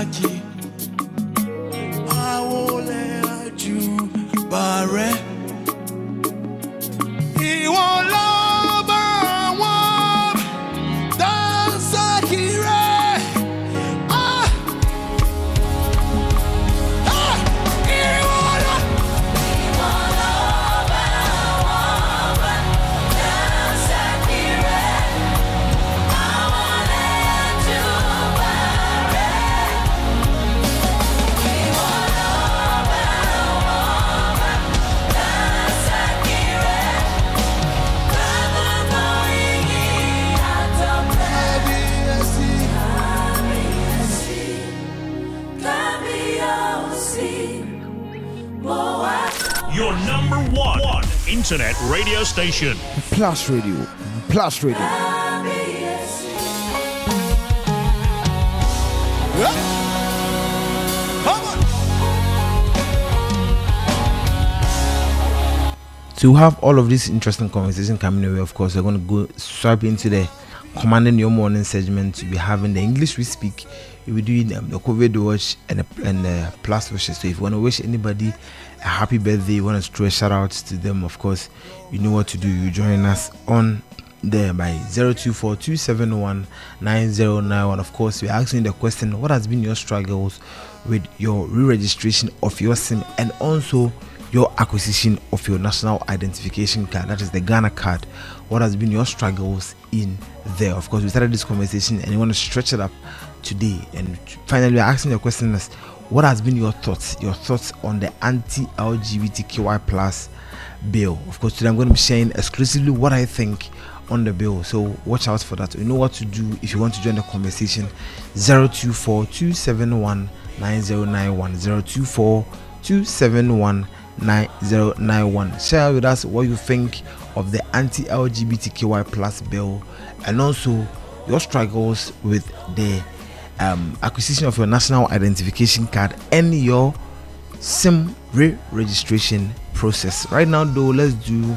aqui station. Plus Radio. Plus Radio. Yeah. Come on. To have all of this interesting conversation coming away, of course, we're going to go swipe into the commanding your morning segment. We'll be having the English we speak. We'll be doing um, the COVID watch and the, and the plus wishes. So if you want to wish anybody a happy birthday, you want to throw a shout out to them, of course, you know what to do. You join us on there by 0242719091. Of course, we're asking the question what has been your struggles with your re registration of your SIM and also your acquisition of your national identification card that is the ghana card? What has been your struggles in there? Of course we started this conversation and we want to stretch it up today. And finally we're asking the question what has been your thoughts your thoughts on the anti-lgbtqi plus bill? Of course today i'm going to be sharing exclusively what i think on the bill so watch out for that. You know what to do if you want to join the conversation. 024 271 9091 024 271 9091 share with us what you think of the anti-lgbtqi plus bill and also your struggles with the um, acquisition of your national identification card and your sim re-registration process. Right now though let's do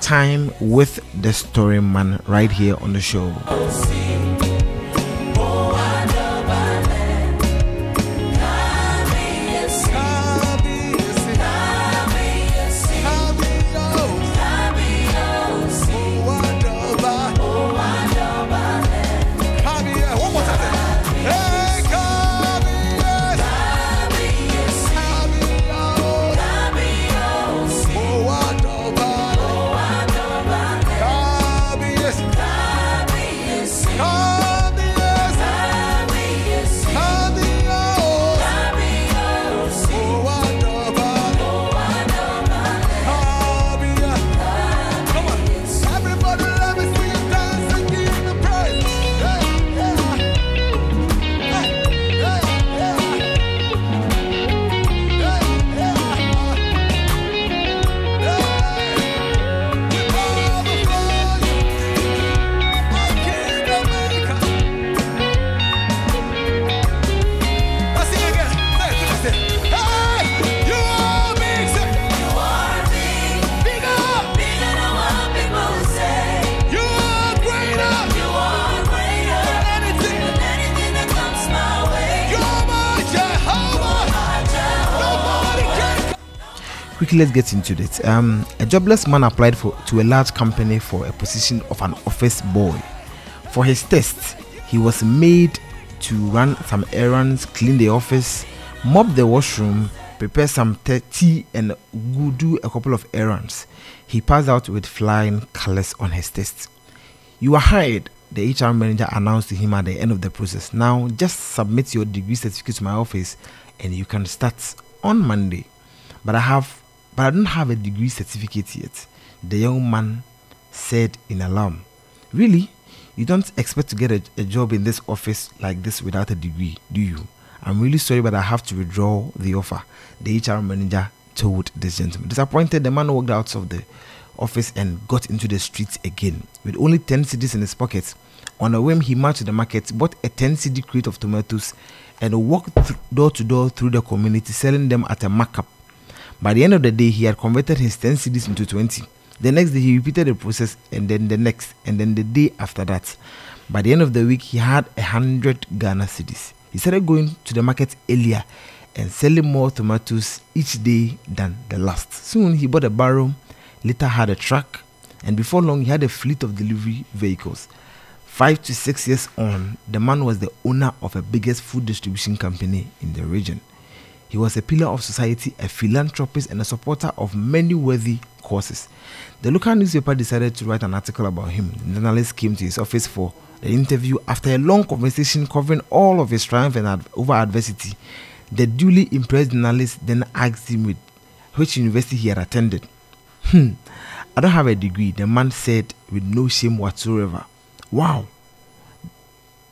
time with the story man right here on the show quickly let's get into it. Um a jobless man applied for to a large company for a position of an office boy. For his test he was made to run some errands clean the office mop the washroom prepare some tea and do a couple of errands. He passed out with flying colors on his test you are hired the hr manager announced to him at the end of the process. Now just submit your degree certificate to my office and you can start on monday. But i have but i don't have a degree certificate yet the young man said in alarm. Really? You don't expect to get a, a job in this office like this without a degree do you? I'm really sorry but i have to withdraw the offer the hr manager told this gentleman. Disappointed the man walked out of the office and got into the streets again. With only 10 cedis in his pocket on a whim he marched to the market bought a 10 cedi crate of tomatoes and walked th- door to door through the community selling them at a markup by the end of the day, he had converted his 10 cedis into 20. The next day, he repeated the process, and then the next, and then the day after that. By the end of the week, he had a hundred Ghana cedis. He started going to the market earlier and selling more tomatoes each day than the last. Soon he bought a barrow, later had a truck, and before long he had a fleet of delivery vehicles. Five to six years on, the man was the owner of the biggest food distribution company in the region. He was a pillar of society, a philanthropist, and a supporter of many worthy causes. The local newspaper decided to write an article about him. The journalist came to his office for the interview after a long conversation covering all of his triumph and ad- over adversity. The duly impressed journalist then asked him with which university he had attended. Hmm, I don't have a degree, the man said with no shame whatsoever. Wow.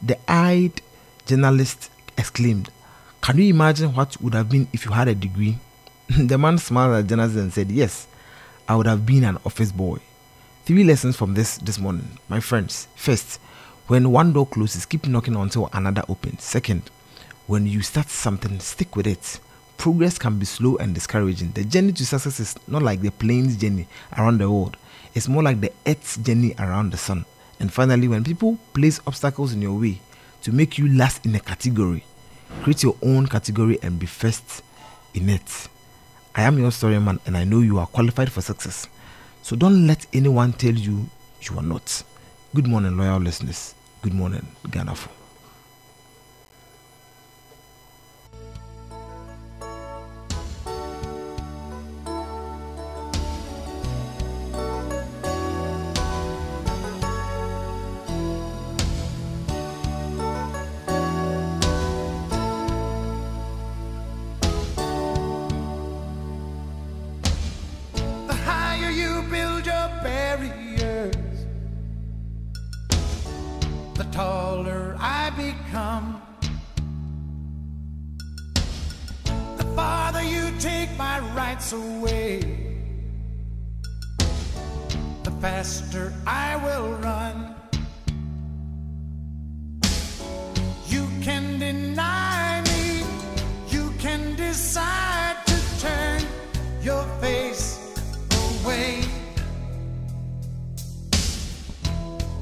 The eyed journalist exclaimed, Can you imagine what would have been if you had a degree? the man smiled at journalist and said, Yes, I would have been an office boy. Three lessons from this this morning, my friends. First, when one door closes, keep knocking until another opens. Second, when you start something, stick with it. Progress can be slow and discouraging. The journey to success is not like the plane's journey around the world, it's more like the Earth's journey around the sun. And finally, when people place obstacles in your way to make you last in a category, create your own category and be first in it. I am your story man and I know you are qualified for success. So don't let anyone tell you you are not. Good morning, loyal listeners. Good morning, Ghana. I become. The farther you take my rights away, the faster I will run. You can deny me, you can decide to turn your face away.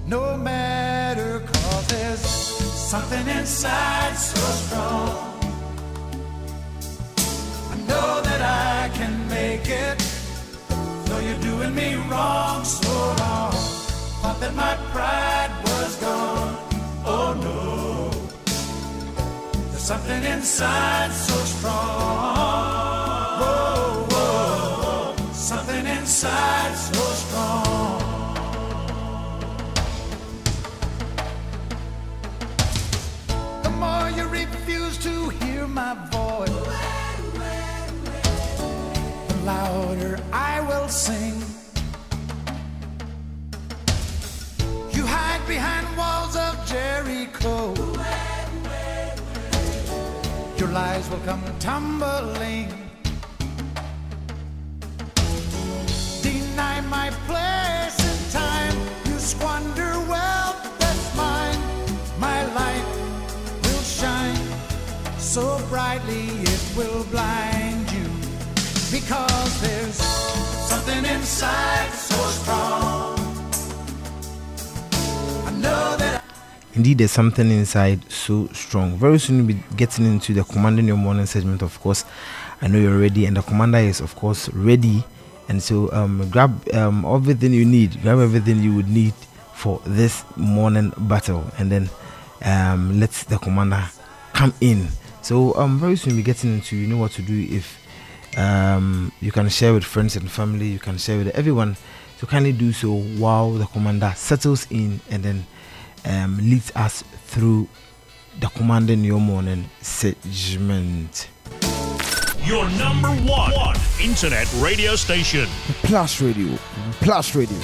No matter, there's something inside so strong. I know that I can make it, though you're doing me wrong so wrong. Thought that my pride was gone. Oh no. There's something inside so sing. You hide behind walls of Jericho. Your lies will come tumbling. Deny my place in time. You squander wealth that's mine. My light will shine so brightly it will blind you. Because there's something inside so strong. Indeed, there's something inside so strong. Very soon, we'll be getting into the commanding your morning segment. Of course, I know you're ready, and the commander is, of course, ready. And so, um, grab um, everything you need, grab everything you would need for this morning battle, and then um, let the commander come in. So, um, very soon, we'll be getting into you know what to do if um, you can share with friends and family, you can share with everyone. So, kindly do so while the commander settles in and then um, leads us through the commanding your morning segment. Your number one, one internet radio station. Plus Radio. Plus Radio.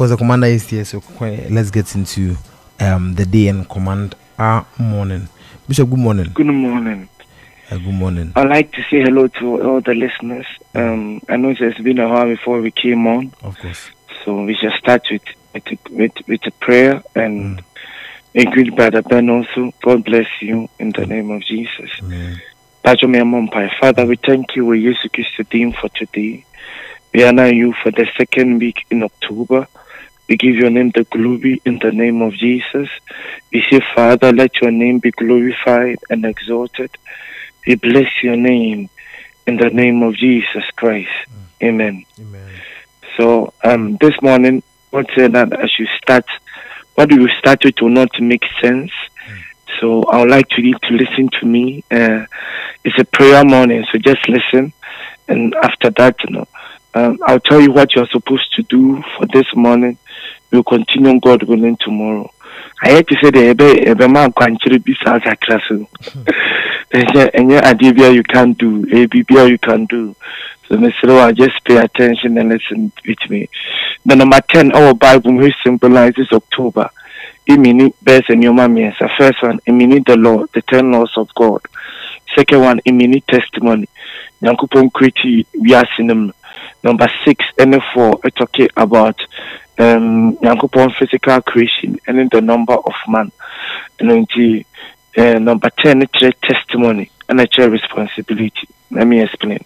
Course, the commander is here, so let's get into um, the day and command our morning. Bishop, good morning. Good morning. Uh, good morning. I'd like to say hello to all the listeners. Um, I know it's been a while before we came on, Of course. so we shall start with with with, with a prayer and a greet brother Ben also. God bless you in the name of Jesus. Amen. Father, we thank you, we Jesus Christ team for today. We honor you for the second week in October. We give your name the glory in the name of Jesus. We say, Father, let your name be glorified and exalted. We bless your name in the name of Jesus Christ. Amen. Amen. So um, this morning, God said that as you start, what you start with will not make sense. So I would like to you to listen to me. Uh, it's a prayer morning, so just listen. And after that, you know, um, I'll tell you what you're supposed to do for this morning. We'll continue, God willing, tomorrow. I hate to say the ebe ebe ma kwankyere bi saa kakra so. Ɛnyɛ ɛnyɛ adeɛ bi a you can do, ebi bi you can do. So Mr. Lowa, just pay attention and listen with me. The number 10, our Bible, which symbolizes October. It means best and your mommy. The first one, means the law, the 10 laws of God. Second one, means testimony. Nyankopon created we are them. Number six and four talking about um physical creation and the number of man. Then the, uh, number 10, it's testimony and it's responsibility. Let me explain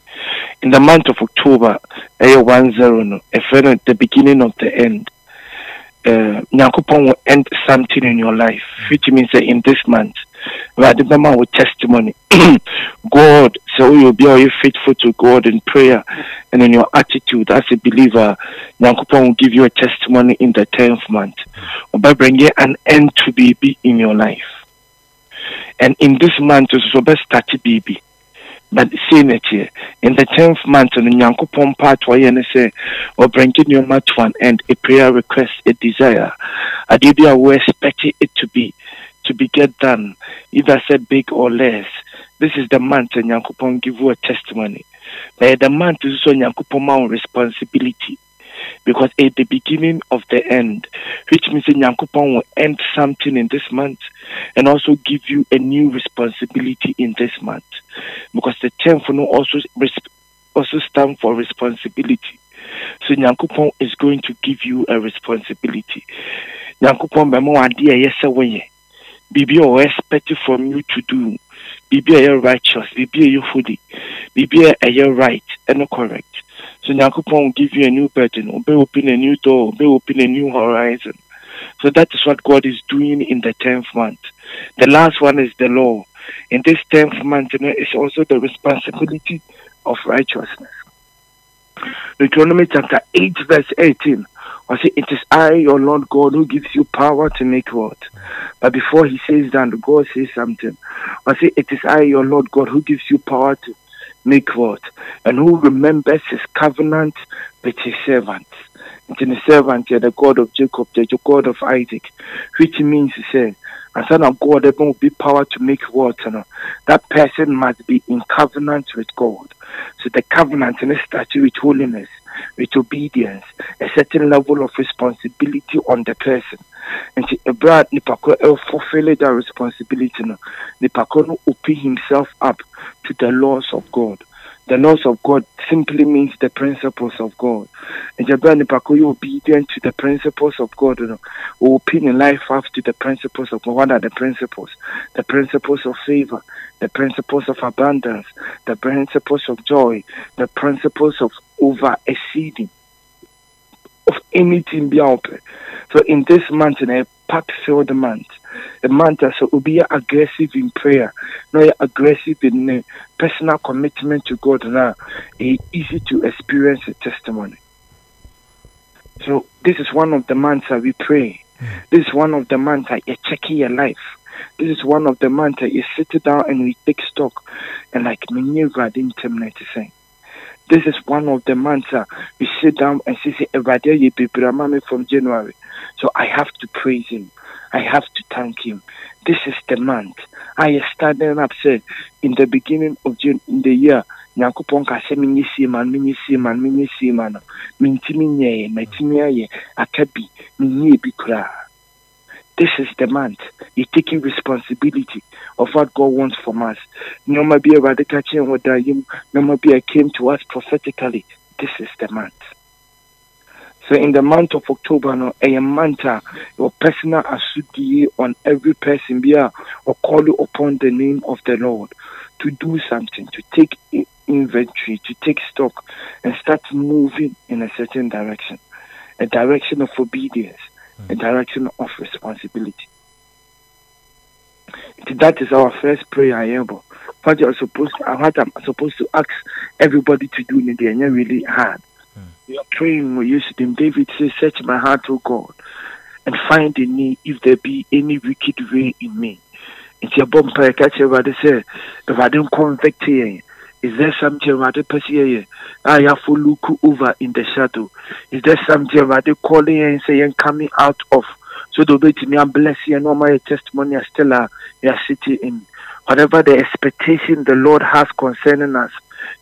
in the month of October, ɛyɛ one zero no, ɛfrɛ no the beginning of the end. Uh, will end something in your life, which means that in this month, Awurade bɛma wo testimony. God, so you'll be are faithful to God in prayer and in your attitude as a believer. Nyankopɔn will give you a testimony in the tenth month. Ɔbɛ bring an end to baby in your life. And in this month, so best start baby. but sei na ɛteɛ in the tenth month no nyankopɔn part wɔyɛ ne sɛ ɔbrɛnke nneɔma to an end a prayer request a desire adeɛ bi a wo expect it to be to be get done either said big or less this is the month a nyankopɔn give you a testimony the month is also nyankopɔn ma responsibility because at the beginning of the end, which means that Nyankopon will end something in this month and also give you a new responsibility in this month. Because the term for no also also stand for responsibility. So Nyankopon is going to give you a responsibility. Nyankopon bɛma a ɛyɛ sɛ. Biribi a ɔwɔ from you to do. Biribi a ɛyɛ righteous, biribi a ɛyɛ holy, biribi a ɛyɛ right ɛne correct. So Nyankopon will give you a new burden, will open a new door, will open a new horizon. So that is what God is doing in the tenth month. The last one is the law. In this tenth month, you know, it's also the responsibility of righteousness. Deuteronomy chapter 8, verse 18. I say, It is I, your Lord God, who gives you power to make what? But before he says that, God says something. I say, It is I, your Lord God, who gives you power to make what? And who remembers his covenant with his servants. And the servant, the God of Jacob, the God of Isaac, which means to say, and son of God, there will be power to make what? You know, that person must be in covenant with God. So the covenant and statue with holiness, with obedience, a certain level of responsibility on the person. And see, Brad Nipako fulfill that responsibility. Nipako open himself up to the laws of God. The laws of God simply means the principles of God. And Jabra Nipako you obedient to the principles of God. You know, in life up to the principles of God. What are the principles? The principles of favor, the principles of abundance, the principles of joy, the principles of over exceeding of anything beyond. So in this month, in a pack filled month, a month so will be aggressive in prayer, not aggressive in personal commitment to God. Now, it's easy to experience a testimony. So this is one of the months that we pray. This is one of the months that you're checking your life. This is one of the months that you sit down and we take stock and like didn't terminate saying. This is one of the months uh, we sit down and say, say "Awurade ayɛ bebree ama from January. So I have to praise him. I have to thank him. This is the month. I started up say in the beginning of June in the year nyankopɔn ka sɛ menyɛ sie ma no menyɛ sie ma no menyɛ sie ma no mentimi nyɛɛ matumi ayɛ aka bi menyɛɛ bi koraa this is the month you're taking responsibility of what God wants from us. No matter Awurade ka kyerɛ wɔ da yim, no matter came to us prophetically. This is the month. So in the month of October, no, a month your personal asudie on every person be or call you upon the name of the Lord to do something, to take inventory, to take stock, and start moving in a certain direction, a direction of obedience, a hmm. direction of responsibility. That is our first prayer, Ayebo. What you're supposed to, what I'm supposed to ask everybody to do in the end, really hard. We are praying, we use them. David says, Search my heart, O God, and find in me if there be any wicked way in me. Nti ɛbɔ mpa ɛka kyerɛ Awurade Awurade nkɔnvɛkte yɛn. Is there something pɛ sɛ yɛyɛ a yɛafo look over in the shadow? Is there something Awurade calling sɛ yɛn coming out of? So the obetumi abless yɛn na ɔma my testimony a still uh, are yɛ sitting in. Whatever the expectation the Lord has concerning us,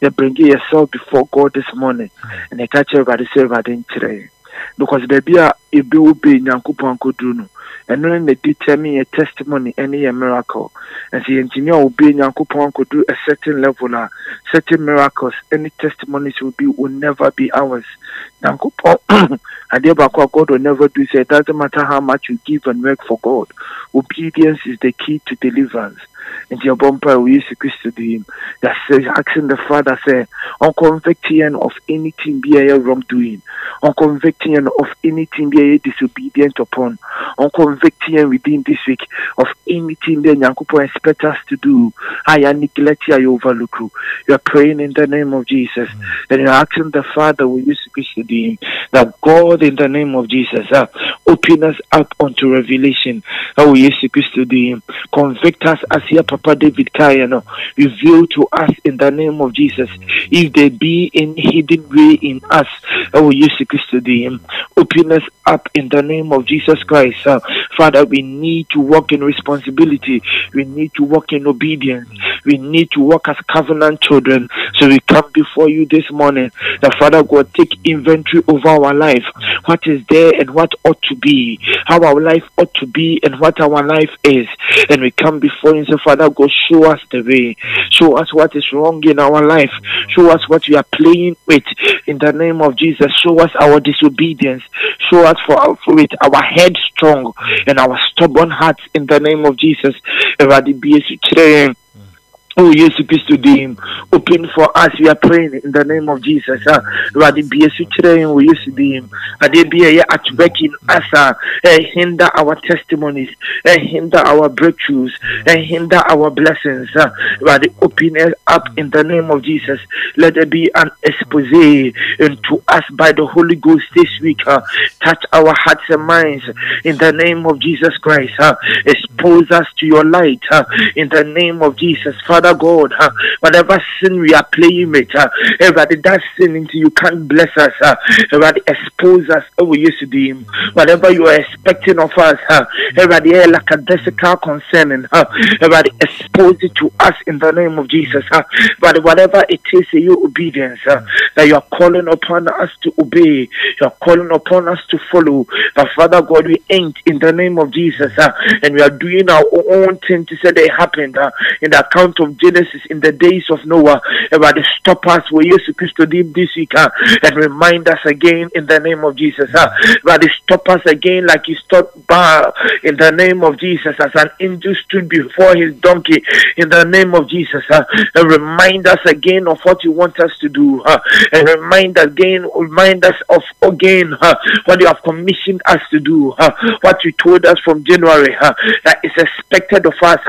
you bring yourself before God this morning. And you catch everybody say everybody nkyerɛ because baby a ebi wo be nyankopɔn akoduru no ɛno no na determine yɛ testimony ɛne yɛ miracle. Sɛ yɛntumi a obe nyankopɔn akoduru a certain level a certain miracles any testimonies will be will never be ours. Nyankopɔn adeɛ baako a God will never do say it doesn't matter how much you give and work for God obedience is the key to deliverance nti ɔbɔ mpa wɔ yesu kristo dim yɛsɛ asking the father sɛ ɔnconvict yɛn of anything bi a ɛyɛ wrong doing ɔnconvict yɛn of anything bi a ɛyɛ disobedient upon ɔnconvict yɛn within this week of anything that nyankopɔn expect us to do. A yɛ neglect a yɛ overlook you. Are praying in the name of jesus. And you are asking the father wɔ yesu kristo dim that god in the name of jesus uh, open us up unto revelation. Ɛwɔ yesu kristo dim convict us as yɛ papa david kaeɛ no reveal to us in the name of jesus if there be any hidden way in us ɛwɔ yesu kristo dim open us up in the name of jesus christ uh, father we need to walk in responsibility. We need to walk in obedience. We need to walk as covenant children. So we come before you this morning The father god take inventory over our life. What is there and what ought to be. How our life ought to be and what our life is. And we come before you and say father god show us the way. Show us what is wrong in our life. Show us what we are playing with. In the name of jesus show us our disobedience. Show us for, our, for our head strong and our stubborn hearts. In the name of jesus Oh, yes, Christo dim. Open for us. We are praying in the name of Jesus. Uh, Radi be a suture oh, yes, dim. Ade be a at work in us. Uh, hinder our testimonies. Hinder our breakthroughs. Hinder our blessings. Uh, Radi open it up in the name of Jesus. Let there be an expose into us by the Holy Ghost this week. Touch our hearts and minds in the name of Jesus Christ. Expose us to your light in the name of Jesus. Father God, uh, whatever sin we are playing with, uh, everybody that sin into you can't bless us. Uh, everybody expose us. Oh, we used to do. Whatever you are expecting of us, uh, everybody uh, like a desical concerning. Uh, everybody expose it to us in the name of Jesus. Uh, but whatever it is, your obedience uh, that you are calling upon us to obey, you are calling upon us to follow. But Father God, we ain't in the name of Jesus, uh, and we are doing our own thing to say it happened uh, in the account of Genesis in the days of Noah. Everybody stop us where Jesus Christ did this week and remind us again in the name of Jesus. Everybody stop us again like he stopped Baal in the name of Jesus as an angel stood before his donkey in the name of Jesus. And remind us again of what you want us to do. And remind us again, remind us of again what you have commissioned us to do. What you told us from January that is expected of us.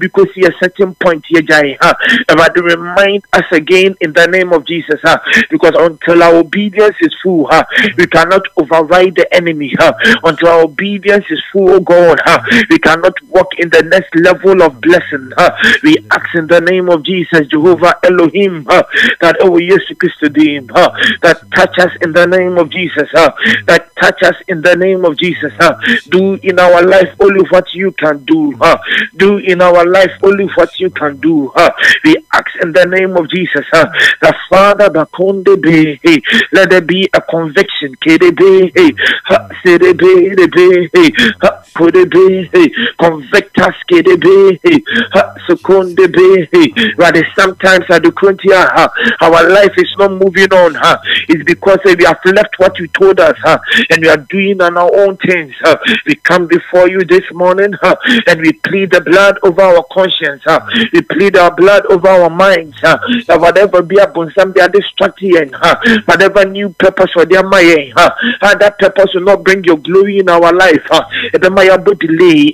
Because he has certain point here, Jai. Huh? But remind us again in the name of Jesus, huh? because until our obedience is full, huh? we cannot override the enemy. Huh? Until our obedience is full, oh God, huh? we cannot walk in the next level of blessing. Huh? We ask in the name of Jesus, Jehovah Elohim, huh? that oh yes, Christodim, huh? that touch us in the name of Jesus, huh? that touch us in the name of Jesus. Huh? Do in our life only what you can do. Huh? Do in our life only what you can do. We ask in the name of Jesus. The Father, Bakonde be, let there be a conviction. Kede be, hey, Sede be, be, hey, Kode be, hey, convict us, Kede be, hey, be. Rather, sometimes at the Kuntia, our life is not moving on. It's because we have left what you told us, and we are doing on our own things. We come before you this morning, and we plead the blood over our conscience. We plead our blood over our minds. That whatever be upon some they are distracting, whatever new purpose for their mind, that purpose will not bring your glory in our life. Bo delay,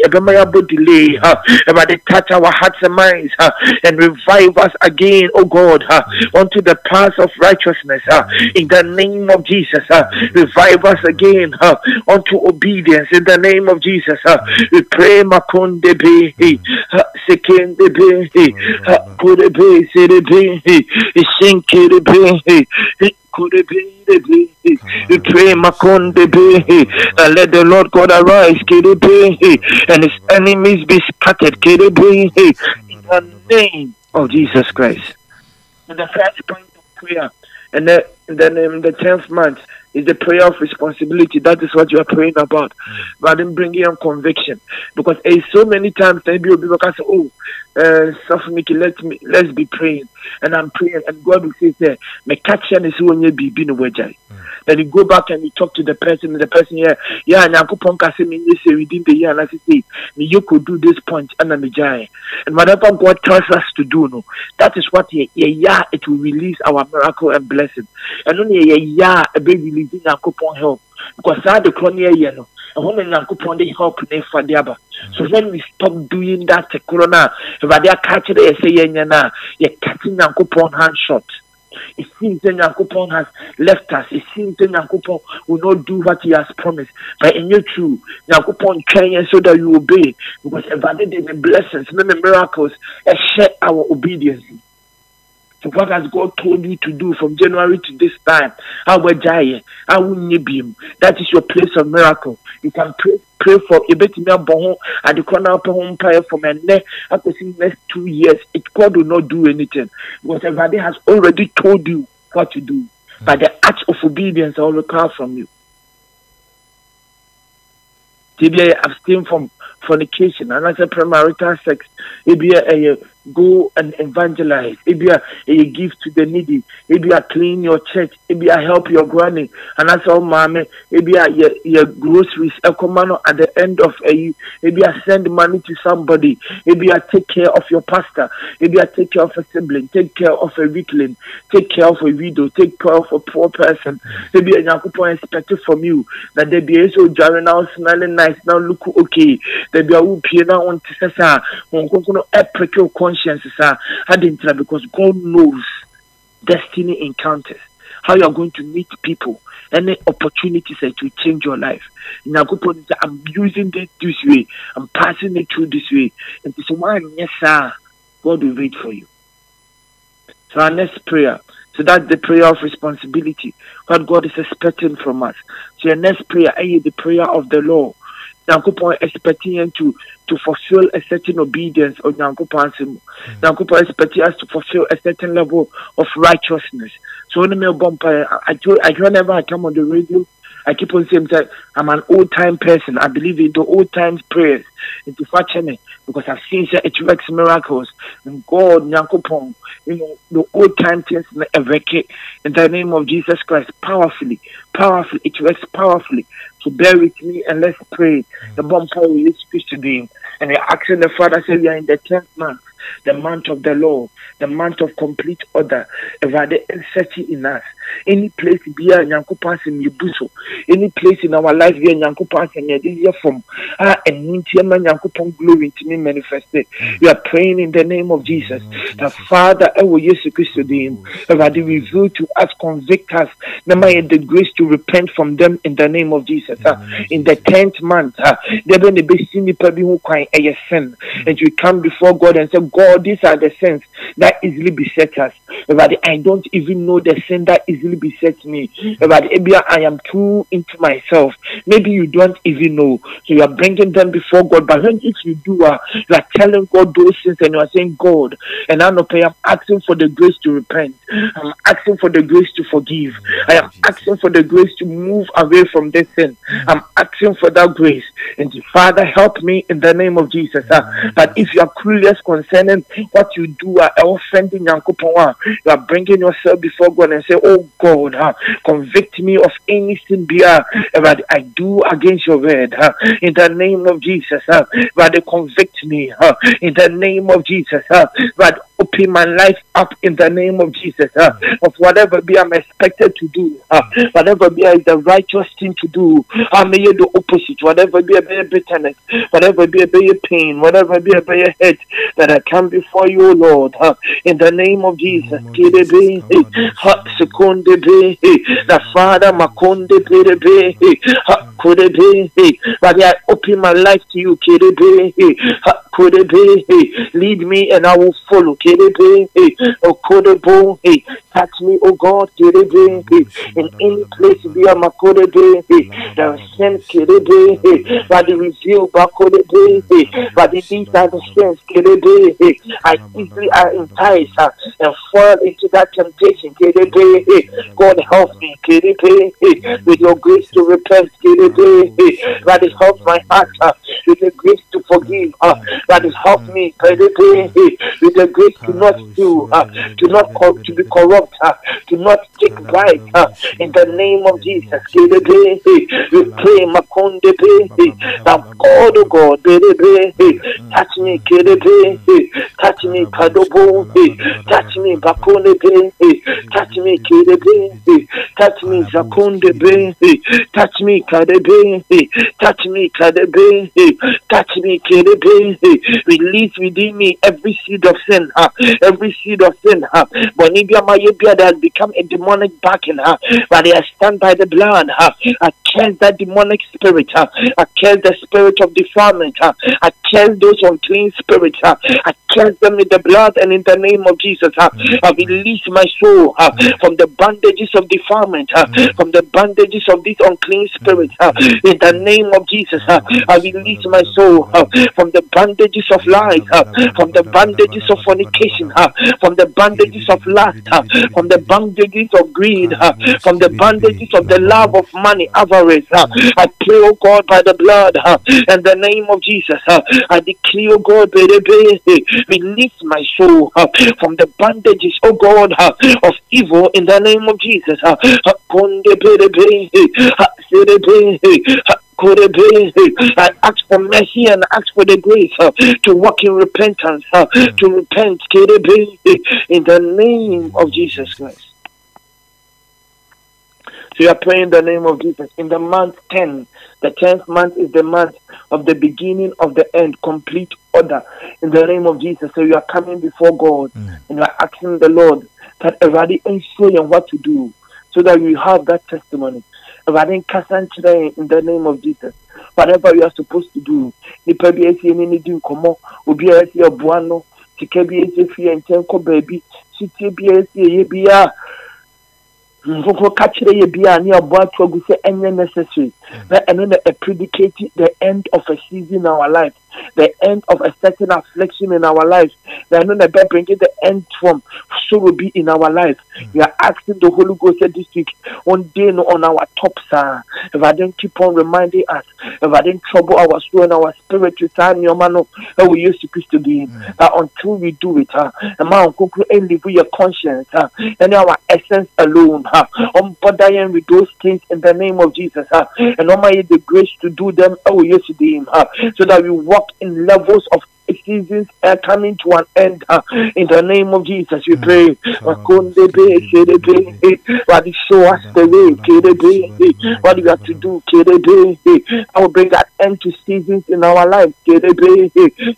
delay, about they touch our hearts and minds and revive us again, oh God, onto the path of righteousness. In the name of Jesus, revive us again unto obedience. In the name of Jesus, we pray Makonde be, Sekende be, Kure be, Sere be, Shinkere be, Kure be. We pray Makonde be, let the Lord God arise, Kere be, and his enemies be scattered, Kere be, in the name of Jesus Christ. And the first point of prayer, and then, then in the tenth month, is the prayer of responsibility. That is what you are praying about. Rather than bringing on conviction. Because eh, so many times, maybe people can say, oh, uh, suffer me, let me, let's be praying. And I'm praying, and God will say, "Say, me catch and see when you be been away." Then you go back and you talk to the person, and the person here, yeah, and Uncle Ponka say me within the year, and I say, me you could do this point, and I'm jai. And whatever God tells us to do, no, that is what yeah, yeah, it will release our miracle and blessing. And only yeah, yeah, a baby releasing Uncle Pon help because that the chronic yeah, no. And when Uncle they help ne for the other. So when we stop doing that, corona, if I catch it, say, yeah, na, you're cutting Uncle hand shot. It seems that Nyankopon has left us. It seems that Nyankopon will not do what he has promised. But in you true, Nyankopon train so that you obey. Because I did the blessings, many miracles, and share our obedience. What has God told you to do from January to this time? How How That is your place of miracle. You can pray pray for ebetumi abɔ ho adekɔ na apɛ ho mpaeɛ from ɛnɛ akɔsi next two years it God will not do anything because everybody has already told you what to do but the act of obedience will come from you. Maybe abstain from fornication and as a premarital sex. A go and evangelize. Maybe a, a give to the needy. Maybe a clean your church. Maybe a help your granny. And that's all, mommy. Maybe a your, your groceries. A command at the end of a maybe a send money to somebody. Maybe a take care of your pastor. Maybe a take care of a sibling. Take care of a weakling. Take care of a widow. Take care of a poor person. Maybe a yakupon expected from you that they be so jarring now smelling nice now look okay. They be a whoop now on Tessa. One epic conscience conscience sir hadn't because God knows destiny encounters how you are going to meet people any opportunities uh, to change your life. In I'm using it this way, I'm passing it through this way. And so why yes sir, God will wait for you. So our next prayer. So that's the prayer of responsibility. What God is expecting from us. So your next prayer, the prayer of the law. Nyankopɔn expecting you to to fulfill a certain obedience of Nyankopɔn mu. Mm. Nyankopɔn expecting us to fulfill a certain level of righteousness. So when me bump, I I whenever I come on the radio, I keep on saying that I'm an old time person. I believe in the old times prayers. Into me because I've seen that it works miracles. And God, you know, the old time things in the name of Jesus Christ, powerfully, powerfully, it works powerfully. So bear with me and let's pray. The bomb power is today. And we're asking the Father, say we are in the tenth month the month of the law, the month of complete order. Evade inseti in us. Any place be a nyankopon sem yibuso. Any place in our life be a nyankopon sem yedi from. Ah, and nintiama nyankopon glory to me manifested. We are praying in the name of Jesus. The Father, will yes Christ. Evade reveal to us, convict us. Number the grace to repent from them in the name of Jesus. In the tenth month, uh, there be a sin, who cry a sin, and we come before God and say, God, these are the sins that easily beset us. But I don't even know the sin that easily besets me. But maybe I am too into myself. Maybe you don't even know. So you are bringing them before God. But when if you do, uh, you are telling God those sins and you are saying, God, and I'm not I'm asking for the grace to repent. I'm asking for the grace to forgive. I am asking for the grace to move away from this sin. I'm asking for that grace. And Father, help me in the name of Jesus. Uh, but if you are clueless concerning what you do, uh, offending Yankupon, you are bringing yourself before God and say, Oh God, uh, convict me of any sin uh, that I do against your word. Uh, in the name of Jesus, uh, but convict me uh, in the name of Jesus. Uh, but open my life up in the name of Jesus. Uh, of whatever be I'm expected to do, uh, whatever be is the righteous thing to do. I uh, may do opposite, whatever be a bitterness, whatever be a pain, whatever be a hate that I come before you, Lord, uh, in the name of Jesus. The Father, Makonde but I open my life to you, Lead me and I will follow. Touch me, oh God, in any place be a makorebe, the sin kerebe, but the reveal bakorebe, but the these are the sins kerebe. I easily are enticed uh, and fall into that temptation kerebe. God help me kerebe, with your grace to repent kerebe, but it helps my heart uh, with the grace to forgive, uh, that it help me kerebe, with the grace to not do, uh, to not co- to be corrupt, uh, to not take bribe. Uh, in the name of Jesus, we pray, Makonde, that God, oh God, touch me, touch me, Kadobo, touch me, Bakone, touch me, Kede, touch me, Zakonde, touch me, Kadebe, touch me, Kadebe, touch me, Kede, release within me every seed of sin, uh, every seed of sin. Uh, but that has become a demonic backing, uh, but I stand by the blood. Uh, I curse that demonic spirit. Uh, I curse the spirit of defilement. Uh, I curse those unclean spirits. Uh, I curse them in the blood and in the name of Jesus. Uh, I release my soul uh, from the bandages of defilement, uh, from the bandages of these unclean spirits. Uh, in the name of Jesus, uh, I release my soul uh, from the bandages of lies, uh, from the bandages of fornication, uh, from the bandages of lust, uh, from the bandages of greed, uh, from the bandages of the love of money, avarice. Uh, I pray, oh God, by the blood uh, and the name of Jesus, uh, I declare, oh God, release my soul from the bandages, oh God, of evil in the name of Jesus. Uh, I ask for mercy and ask for the grace uh, to walk in repentance, uh, to repent in the name of Jesus Christ. So you are praying in the name of Jesus. In the month 10, the 10th month is the month of the beginning of the end, complete order in the name of Jesus. So you are coming before God mm. and you are asking the Lord that already ensure you what to do so that you have that testimony. Nkyerɛ in the name of Jesus. Whatever you are supposed to do. Nipa bi esi ɛni ni di nkɔmɔ. Obi a esi ɛboa no. Sika bi esi fi yɛn nkyɛn kɔ baabi. Sitie bi esi ɛyɛ bi a. Nkoko ka kyerɛ yɛ bi a ne ɛboa to agu sɛ ɛnyɛ necessary. Mm. Na ɛno na ɛpredicate the end of a season in our life the end of a certain affliction in our lives. are end the bringing the end from so will be in our life. We are asking the Holy Ghost this week on day on our top sir. If I didn't keep on reminding us, if I didn't trouble our soul and our spirit to time your man how we used to Christ to be that until we do it, uh, and man and live with your conscience uh, and our essence alone. Uh, on bothering with those things in the name of Jesus. Uh, and my the grace to do them oh, we used to do uh, so that we walk in levels of seasons are coming to an end. Uh, in the name of Jesus, we pray. What show us the way. What we have to do. I will bring that end to seasons in our lives.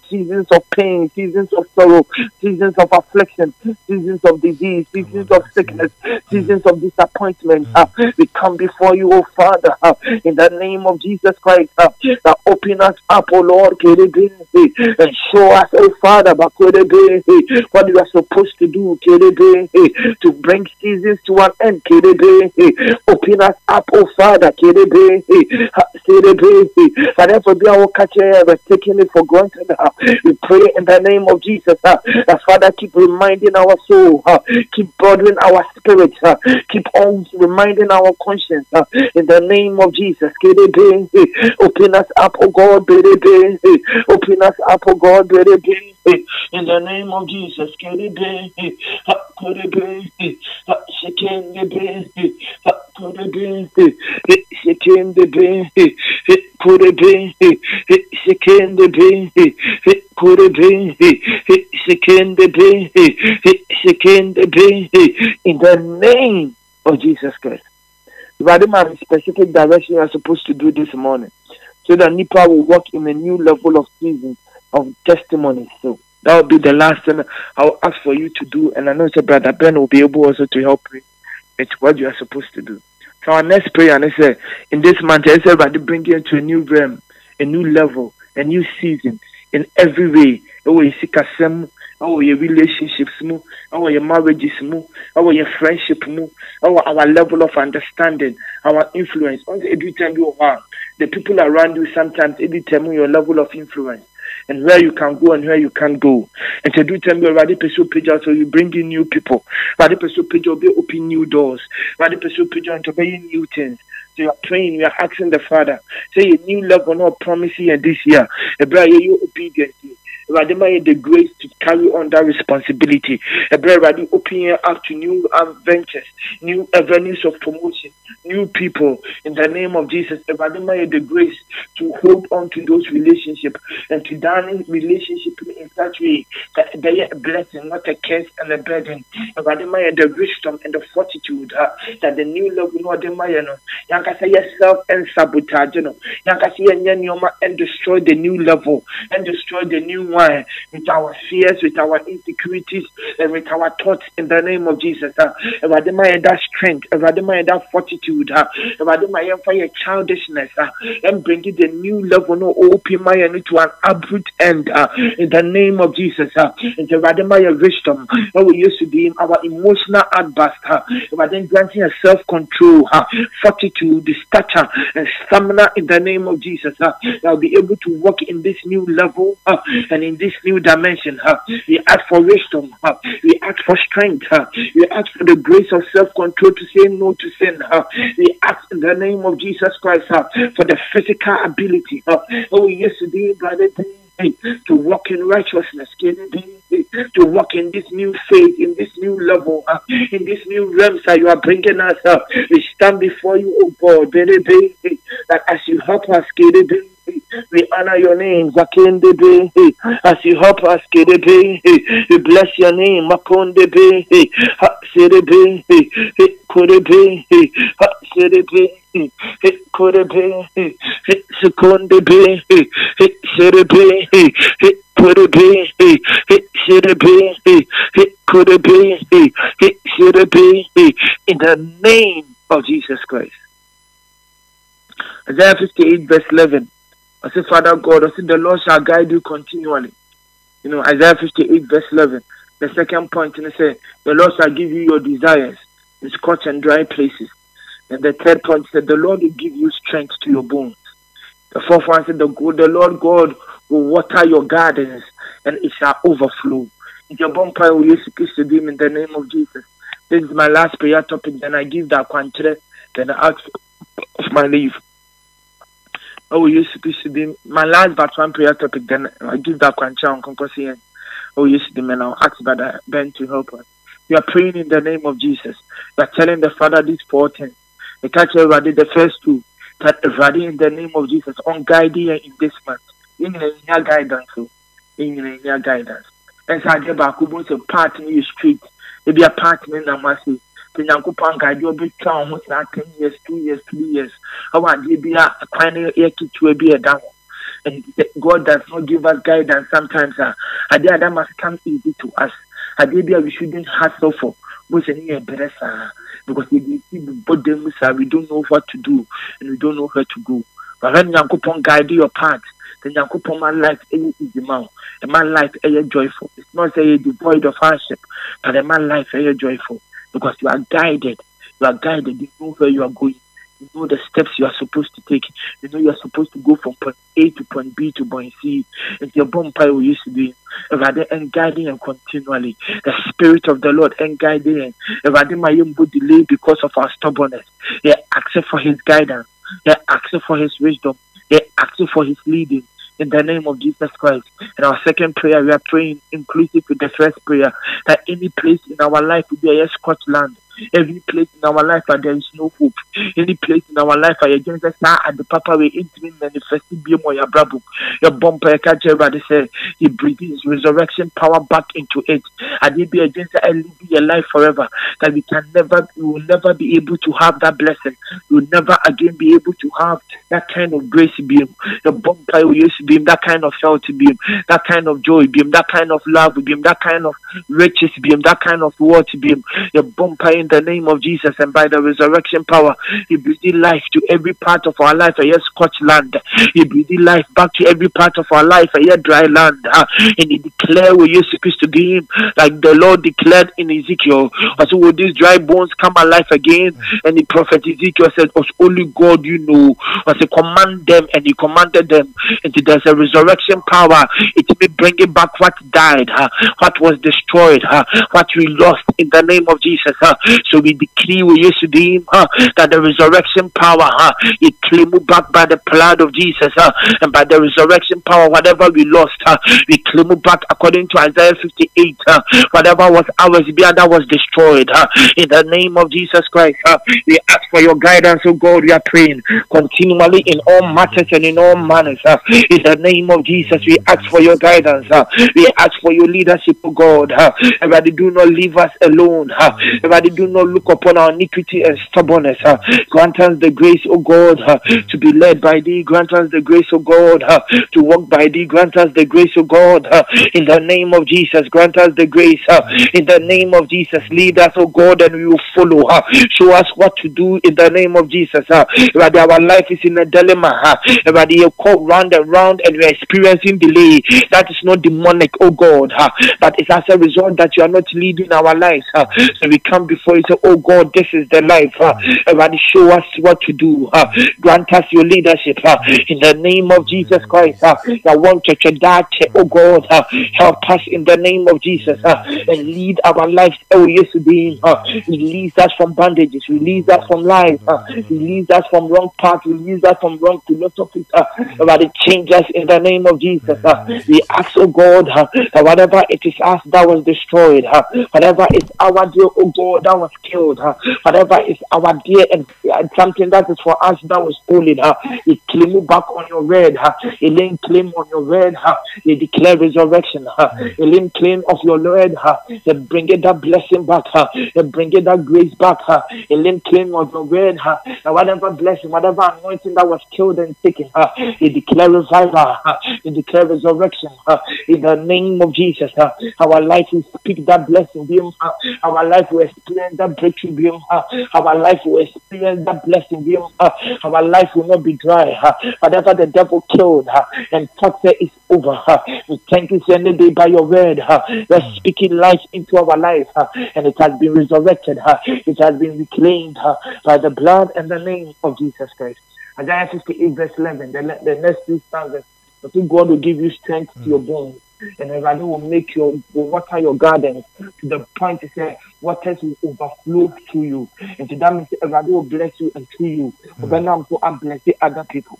Seasons of pain, seasons of sorrow, seasons of affliction, seasons of disease, seasons of sickness, seasons of disappointment. Uh, we come before you, oh Father, uh, in the name of Jesus Christ. Uh, open us up, oh Lord, and show us, oh Father, eh, what you are supposed to do, to bring seasons to an end, Open us up, oh Father, Father, for be our catcher, we're taking it for granted. We pray in the name of Jesus, that Father, keep reminding our soul, keep burdening our spirit, keep on reminding our conscience, in the name of Jesus, open us up, oh God, open us up, oh God, Kedebe, eh, in the name of Jesus, Kedebe, eh, ha, Kedebe, eh, ha, Shekendebe, eh, ha, Kedebe, eh, eh, Shekendebe, eh, eh, Kedebe, eh, eh, Shekendebe, eh, eh, Kedebe, eh, eh, Shekendebe, eh, eh, Shekendebe, eh, in the name of Jesus Christ. Rather, my specific direction you are supposed to do this morning so that Nipa will walk in a new level of season of testimony. So that will be the last thing I'll ask for you to do. And I know that Brother Ben will be able also to help you with what you are supposed to do. So our next prayer, and I say, in this month, I say, Brother, bring you into a new realm, a new level, a new season in every way. Oh, you see, kasem, oh, your relationships, mu, oh, your marriages, mu, oh, your friendship, mu, oh, our level of understanding, our influence. Every time you are, the people around you sometimes it determine your level of influence and where you can go and where you can't go. And to do time you already pursue page so you bring in new people. Already pursue page will be open new doors. Already pursue page into bring new things. So you are praying, you are asking the Father, say a new level, not promising and this year. Ebra, you obedient. Awurade ma the grace to carry on that responsibility. Eh, Ɛbrɛ Awurade open yɛn up to new adventures, new avenues of promotion, new people. In the name of Jesus, eh, Awurade ma yɛ the grace to hold on to those relationships and to down relationship in such way that they are a blessing, not a curse and a burden. Eh, Awurade ma yɛ the wisdom and the fortitude uh, that the new level no ɔde ma. Yankasa yɛ and sabotage no. Yankasa and destroy the new level and destroy the new one with our fears, with our insecurities, and with our thoughts in the name of Jesus. Uh, Awurade ma yɛ that strength, Awurade ma yɛ that fortitude, uh, Awurade ma yɛmfa yɛ childishness uh, and bring it the new level no open my no to an abrupt end uh, in the name of Jesus. Uh, and Awurade ma yɛ wisdom, uh, we used to be our emotional outburst, uh, Awurade granting a self-control, uh, fortitude, stature, and stamina in the name of Jesus. Uh, that will be able to walk in this new level uh, and in this new dimension. Uh, we ask for wisdom. Uh, we ask for strength. Uh, we ask for the grace of self-control to say no to sin. Uh, we ask in the name of Jesus Christ uh, for the physical ability. Uh, oh, yesterday, brother, to walk in righteousness, to walk in this new faith, in this new level, uh, in this new realms that you are bringing us up. We stand before you, oh God, that as you help us, we honor your name, Zakendebe. As you help us, Kedebe, we bless your name, Makondebe, Serebe, Kodebe, Serebe. Kodebe, Sekondebe, Serebe, Kodebe, Serebe, Kodebe, Serebe, in the name of Jesus Christ. Isaiah 58, verse 11. I say, Father God, I say, the Lord shall guide you continually. You know, Isaiah 58, verse 11. The second point, and I say, the Lord shall give you your desires in scorched and dry places. And the third point said, the Lord will give you strength to your bones. The fourth one said, the, the Lord God will water your gardens and it shall overflow. Your bonfire will use to in the name of Jesus. This is my last prayer topic. Then I give that quantity. Then I ask for my leave. Oh, yes, to be my last but one prayer topic. Then I give that quantity on Concourse. Oh, yes, the man. I'll ask Brother Ben to help us. We are praying in the name of Jesus. We are telling the Father these four things. The catch everybody, the first two. That everybody in the name of Jesus on guiding in this month. In your guidance, so in your guidance. And so I get back to part in your street. Maybe a part in the massive. Sɛ nyankopɔn nkaade ɔbɛtwa wo ho saa ten years two years three years ɛwɔ adeɛ bi a kwan no yɛ ketewa bi ɛda ho and god does not give us guidance sometimes a adeɛ that must come easy to us. Adeɛ bi a we shouldn't hustle for sɛ ne yɛ brɛ saa because dey bɔ dan mu saa we don't know what to do and we don't know where to go. But when nyankopɔn guide your path the nyankopɔn ma life ɛyɛ easy ma ɛma life ɛyɛ joyful. It's not say you're devoid of hardship but ɛma life ɛyɛ joyful because you are guided you are guided you know where you are going you know the steps you are supposed to take. You know you are supposed to go from point A to point B to point C. It's your bumpire we used to be rather and guiding and continually. The spirit of the Lord and guiding rather my delay because of our stubbornness. Yeah, accept for his guidance. Yeah, accept for his wisdom. Yeah, accept for his leading in the name of Jesus Christ. And our second prayer, we are praying inclusive with the first prayer that any place in our life will be a scorched land Every place in our life where there is no hope. Any place in our life where you're just at the papa way into manifesting be more your brabo. Your bumper everybody say he breathes resurrection power back into it. And he be against a live your life forever. That we can never we will never be able to have that blessing. We will never again be able to have that kind of grace beam. The bumper we used to beam, that kind of health beam, that kind of joy beam, that kind of love beam, that kind of riches beam, that kind of worth beam. Your bumper in the name of Jesus and by the resurrection power, He breathed life to every part of our life, yes, scorched land. He breathed life back to every part of our life, yes, dry land. Uh, and He declared we used to be Him, like the Lord declared in Ezekiel. I So will these dry bones come alive again? And the prophet Ezekiel said, "Was only God you know." I said, command them, and He commanded them. And there's a resurrection power. It may bring it back what died, uh, what was destroyed, uh, what we lost in the name of Jesus. So we decree we used to huh, that the resurrection power it claim back by the blood of Jesus and by the resurrection power, whatever we lost, we claim back according to Isaiah 58. Huh, whatever was ours, be that was destroyed. In the name of Jesus Christ, we ask for your guidance, oh God. We are praying continually in all matters and in all manners. In the name of Jesus, we ask for your guidance. We ask for your leadership, oh God. Everybody, do not leave us alone. Everybody, do not look upon our iniquity and stubbornness. Uh, grant us the grace, O God, uh, to be led by thee. Grant us the grace, O God, uh, to walk by thee. Grant us the grace, O God, in the name of Jesus. Grant us the grace in the name of Jesus. Lead us, O God, and we will follow. Show us what to do in the name of Jesus. Uh, our life is in a dilemma. Uh, you call round and round and we're experiencing delay. That is not demonic, oh God, but it's as a result that you are not leading our lives. So we come before you say, Oh God, this is the life. Uh, everybody show us what to do. Uh, grant us your leadership uh, in the name of Jesus Christ. Uh, I want to that, oh God, uh, help us in the name of Jesus uh, and lead our lives. Oh, yes, uh, release us from bondages, release us from lies, uh, release us from wrong paths, release us from wrong philosophies. Uh, everybody change us in the name of Jesus. Uh, we ask, oh God, uh, that whatever it is us that was destroyed, uh, whatever is our dear, oh God, that was killed. Whatever is our dear and uh, something that is for us that was stolen. Uh, it claim back on your word. Uh, it claim on your word. Uh, they declare resurrection. Uh, it claim of your word. Uh, they bring it that blessing back. Uh, they bring it that grace back. Uh, it claim of your. Uh, and whatever blessing, whatever anointing that was killed and taken. Uh, they declare revival. Uh, they declare resurrection. In the name of Jesus. Our life will speak that blessing. Our life will experience that breakthrough be uh, our life will experience that blessing be uh, our life will not be dry whatever the devil killed uh, and thought is over we thank you any day by your word you're speaking life into our life and it has been resurrected it has been reclaimed by the blood and the name of Jesus Christ. Isaiah 58 verse 11 the, the next two stanzas. I think God will give you strength to your bones and Everybody will make your will water your gardens to the point to say waters will overflow through you. And to that means everybody will bless you and through you. Mm. But now I'm blessing other people.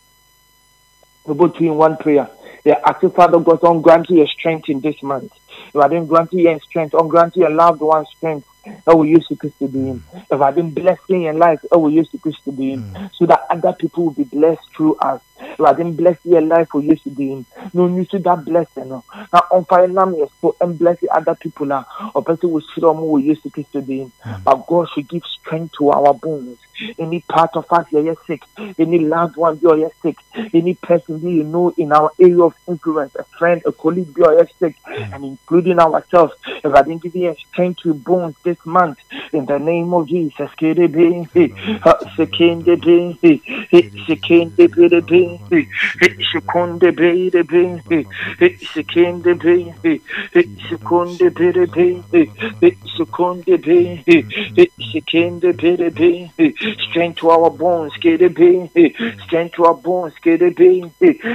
We both in one prayer. The active Father God, on grant you strength in this month. If I didn't grant you your strength, on grant you your loved one strength. I will use Christ to be him. If I've been blessing your life, I will use Christ to be him. So that other people will be blessed through us. Didn't bless your life, we use to be him. No, you see that blessing. No. Now, on fire, now, yes, so and bless the other people now. Or person will see them who use Christ to be him. Mm. But God should give strength to our bones. Any part of us here is sick. Any loved one is sick. Any person you know in our area of influence, a friend, a colleague here is sick, mm. and including ourselves. If I didn't give you strength to bones this month, In the name of Jesus, Kiribi, Sekinde Bi, Sekinde Bi, Sekunde Bi, Sekinde Bi, Sekunde Bi, Sekunde Bi, Sekinde Bi, strength to our bones, Kiribi, strength to our bones, Kiribi,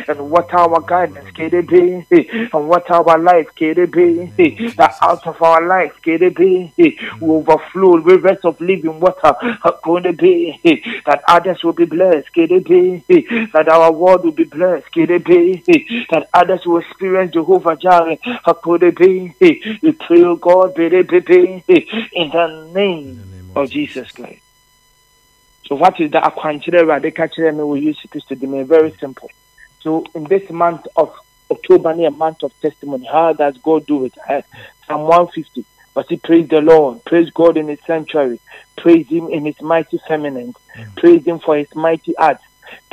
and what our guidance, Kiribi, and what our life, Kiribi, that out of our life, Kiribi, we overflow rivers of living water, to be that others will be blessed, Kiribi, that our world will be blessed, Can it be that others will experience Jehovah Jireh, Kiribi, we pray, oh God, be in the name of Jesus Christ. So what is the ka kyerɛ me wɔ Yesu Kristo di me very simple. So in this month of October, a month of testimony, how does God do it? Psalm 150. But he praise the Lord, praise God in his sanctuary, praise him in his mighty feminine, mm. praise him for his mighty acts,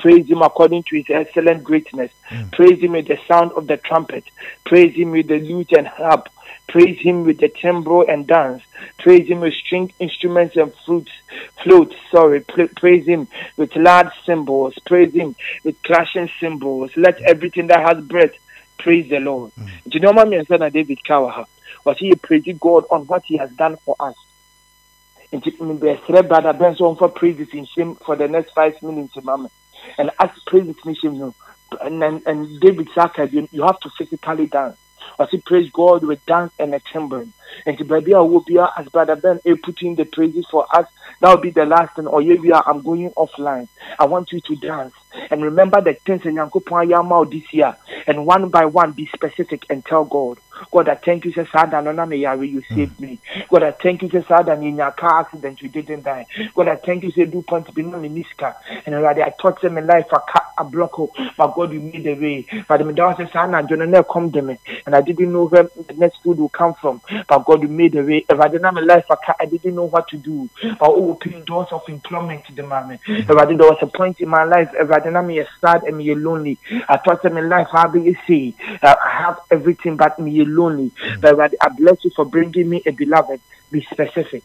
praise him according to his excellent greatness, hmm. praise him with the sound of the trumpet, praise him with the lute and harp, praise him with the timbrel and dance, praise him with string instruments and flutes, flutes, sorry, praise him with loud cymbals, praise him with clashing cymbals. Let everything that has breath praise the Lord. Hmm. Do you know I mean? David Kawaha was he praising God on what he has done for us. Nti mbɛsrɛ brother Ben so ɔmfa praises nhyɛm for the next five minutes mama. And as praises nhyɛm no and, and, and David Saka you, you have to physically dance. I say praise God with dance and a timbrel. And to baby I will be as brother Ben eh, putting the praises for us. That will be the last thing. Or are I'm going offline. I want you to dance. And remember the things in Yankopon Yama this year. And one by one be specific and tell God. God, I thank you, Sada, no, no, you saved me. God, I thank you, Sada, in your car accident, you didn't die. God, I thank you, say, do point to be known in Niska. And already I taught them in life, cut a block, but God, you made a way. But the Medawa says, Sana, Jonah, come to me. And I didn't know where the next food will come from. But God, you made a way. If I didn't have a life, I, I didn't know what to do. But oh, open doors of employment to the man. If I did, there was a point in my life, if I didn't have me a sad and me lonely. I thought them in life, how do you see? I have everything but me lonely. But God, I bless you for bringing me a beloved. Be specific.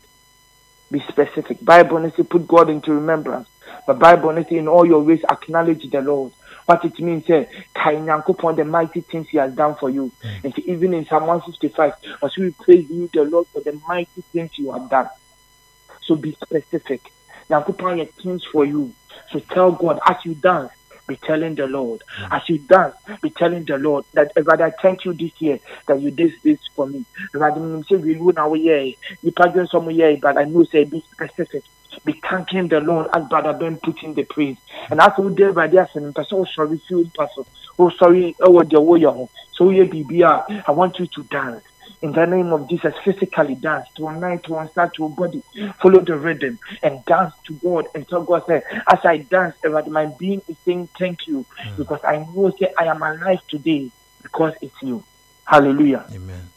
Be specific. Bible honestly put God into remembrance. But Bible honestly in all your ways acknowledge the Lord. What it means, eh, upon the mighty things He has done for you. And even in Psalm 155, as we praise you, the Lord, for the mighty things you have done. So be specific. Nyankopɔn yɛ things for you. So tell God as you dance, be telling the Lord. Mm. As you dance, be telling the Lord that God, I thank you this year that you did this for me. God, I say we will now yeah, you pardon some yeah, but I know say be specific. Be thanking the Lord as Brother Ben put in the praise. And as we did by the person, oh sorry, feel person. Oh sorry, oh what the So yeah, BBR, I want you to dance in the name of Jesus, physically dance to a night, to one start to a body, follow the rhythm and dance to God. And so God said, as I dance, eh, about my being is saying thank you mm. because I know say I am alive today because it's you. Hallelujah. Amen.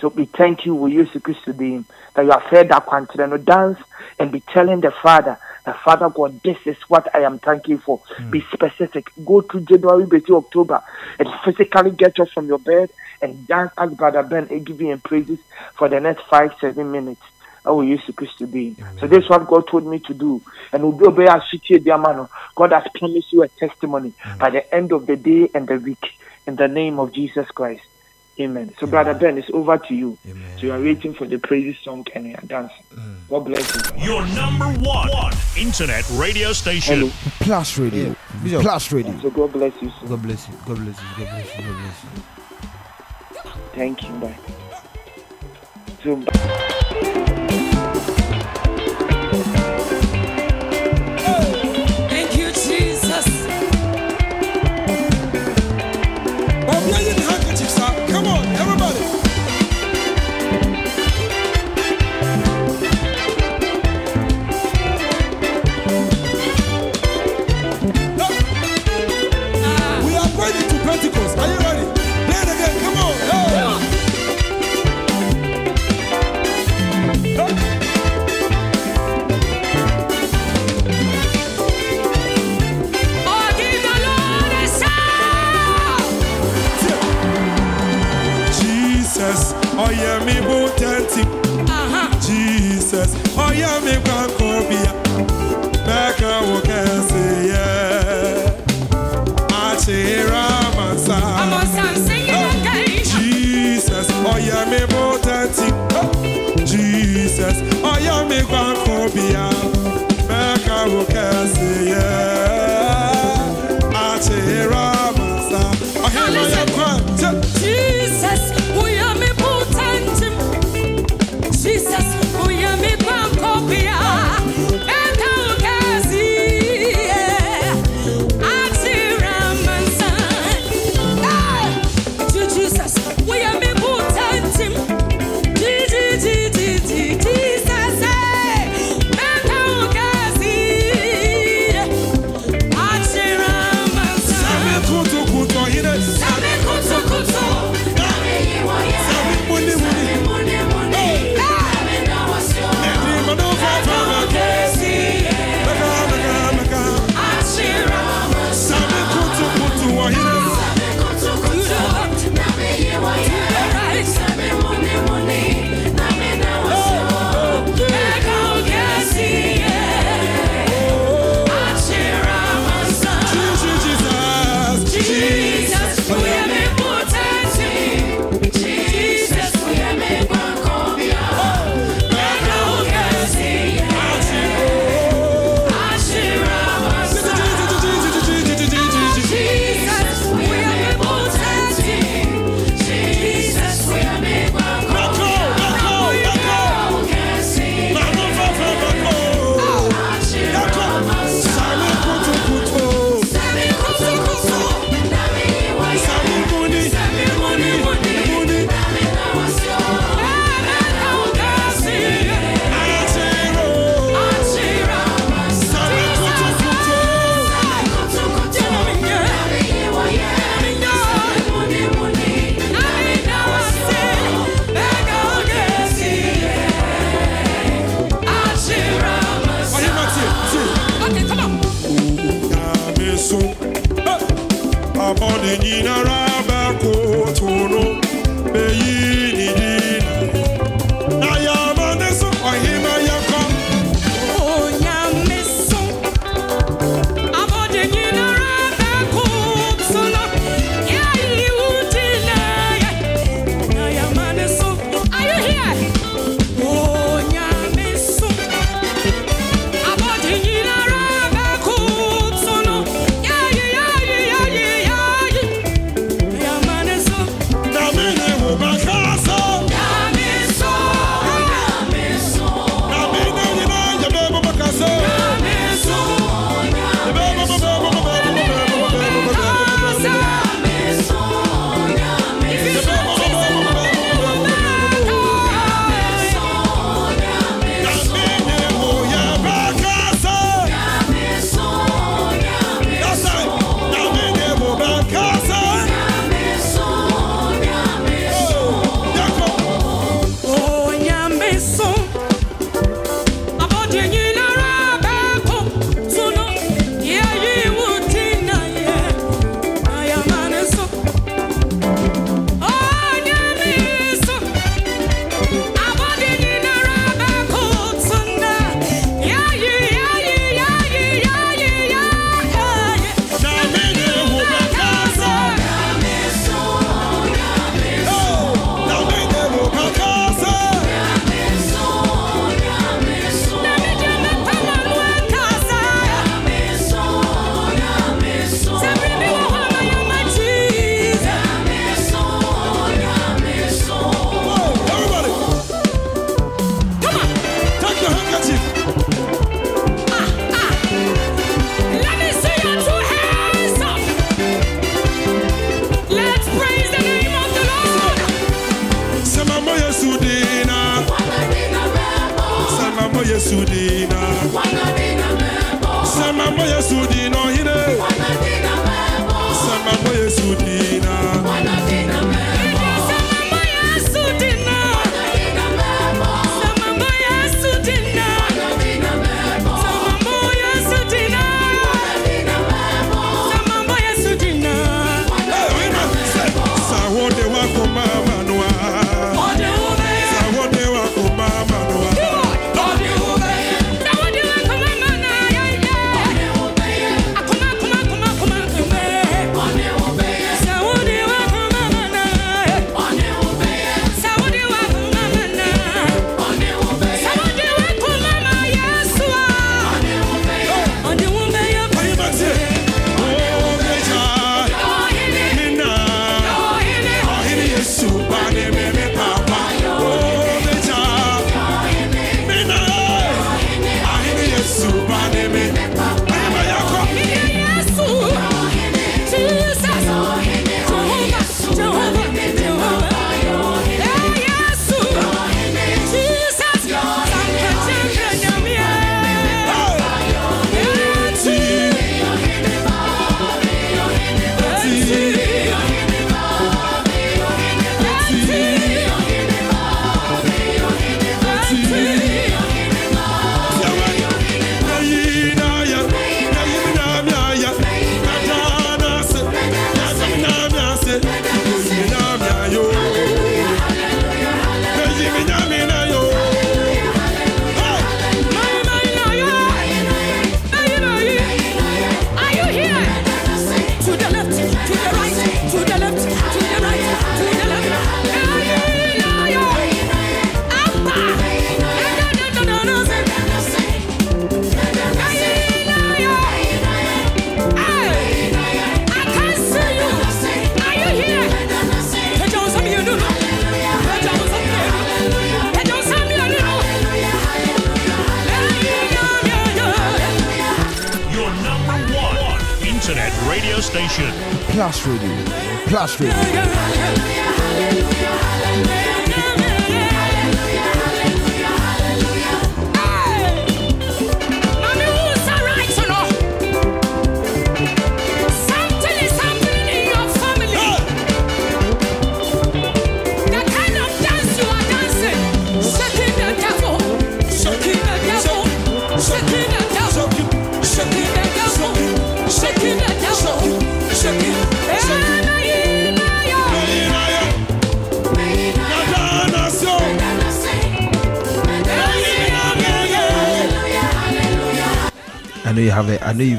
So we thank you, we use the Christ today that you have fed that quantity and dance and be telling the Father, the Father God, this is what I am thanking for. Hmm. Be specific. Go to January, to October, and physically get up from your bed and dance as Brother Ben and give him praises for the next five, seven minutes. I will use Christ today. So this is what God told me to do. And we'll be obey our city, dear man. God has promised you a testimony hmm. by the end of the day and the week. In the name of Jesus Christ. Amen. So, Brother Ben, it's over to you. So, you are waiting for the praises song and you are dancing. Mm. God bless you. Your number one, one internet radio station. Hello. Plus Radio. Yeah. Bishop. Plus Radio. So, God bless you. Sir. God bless you. God bless you. God bless you. God bless you. Thank you. Bye. So, Thank Oh yeah, me bootenty. Jesus. Oh yeah, me bankobia. Back I will can say yeah. Achira Masa. Oh, Jesus. Oh yeah, me bootenty. Oh, Jesus. Oh yeah, me bankobia.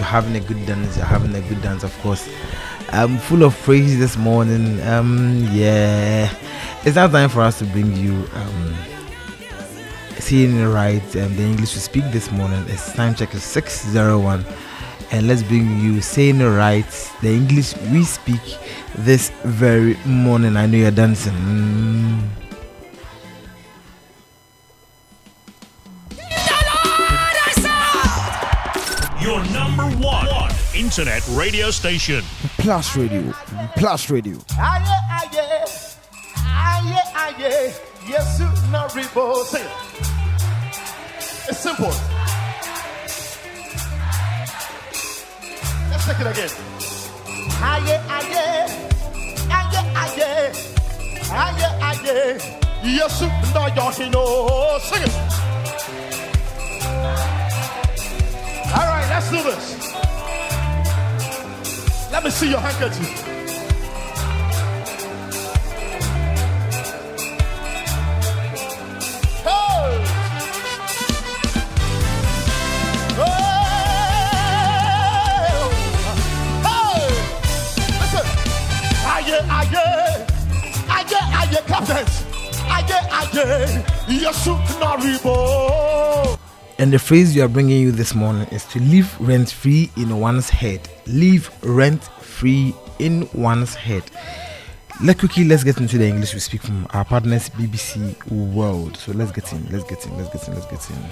Having a good dance. You're having a good dance, of course. I'm full of praise this morning. Um, yeah, it's now time for us to bring you um, seeing right. Um, the English we speak this morning. It's time check is six zero one, and let's bring you saying right. The English we speak this very morning. I know you're dancing. Mm. Internet radio station. Plus Radio. Plus Radio. Aye, aye, aye, aye, yes, no rebo. Sing it. It's simple. Let's take it again. Aye, aye, aye, aye, aye, aye, yes, no, you know. Sing it. All right, let's do this. Let me see your handkerchief. Aye. Aye, aye, yesu naribo. And the phrase you are bringing you this morning is to live rent free in one's head. Live rent free in one's head. Let quickly let's get into the English we speak from our partners BBC World. So let's get in, let's get in, let's get in, let's get in.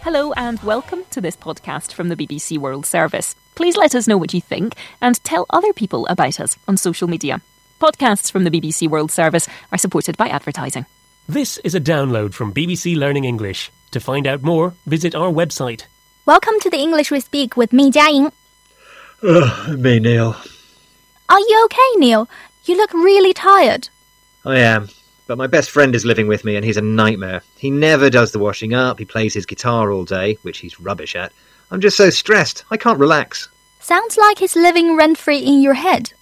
Hello and welcome to this podcast from the BBC World Service. Please let us know what you think and tell other people about us on social media. Podcasts from the BBC World Service are supported by advertising. This is a download from BBC Learning English. To find out more, visit our website. Welcome to the English we speak with me, Jiaying. Ugh, me, Neil. Are you okay, Neil? You look really tired. I am. But my best friend is living with me and he's a nightmare. He never does the washing up, he plays his guitar all day, which he's rubbish at. I'm just so stressed, I can't relax. Sounds like he's living rent free in your head.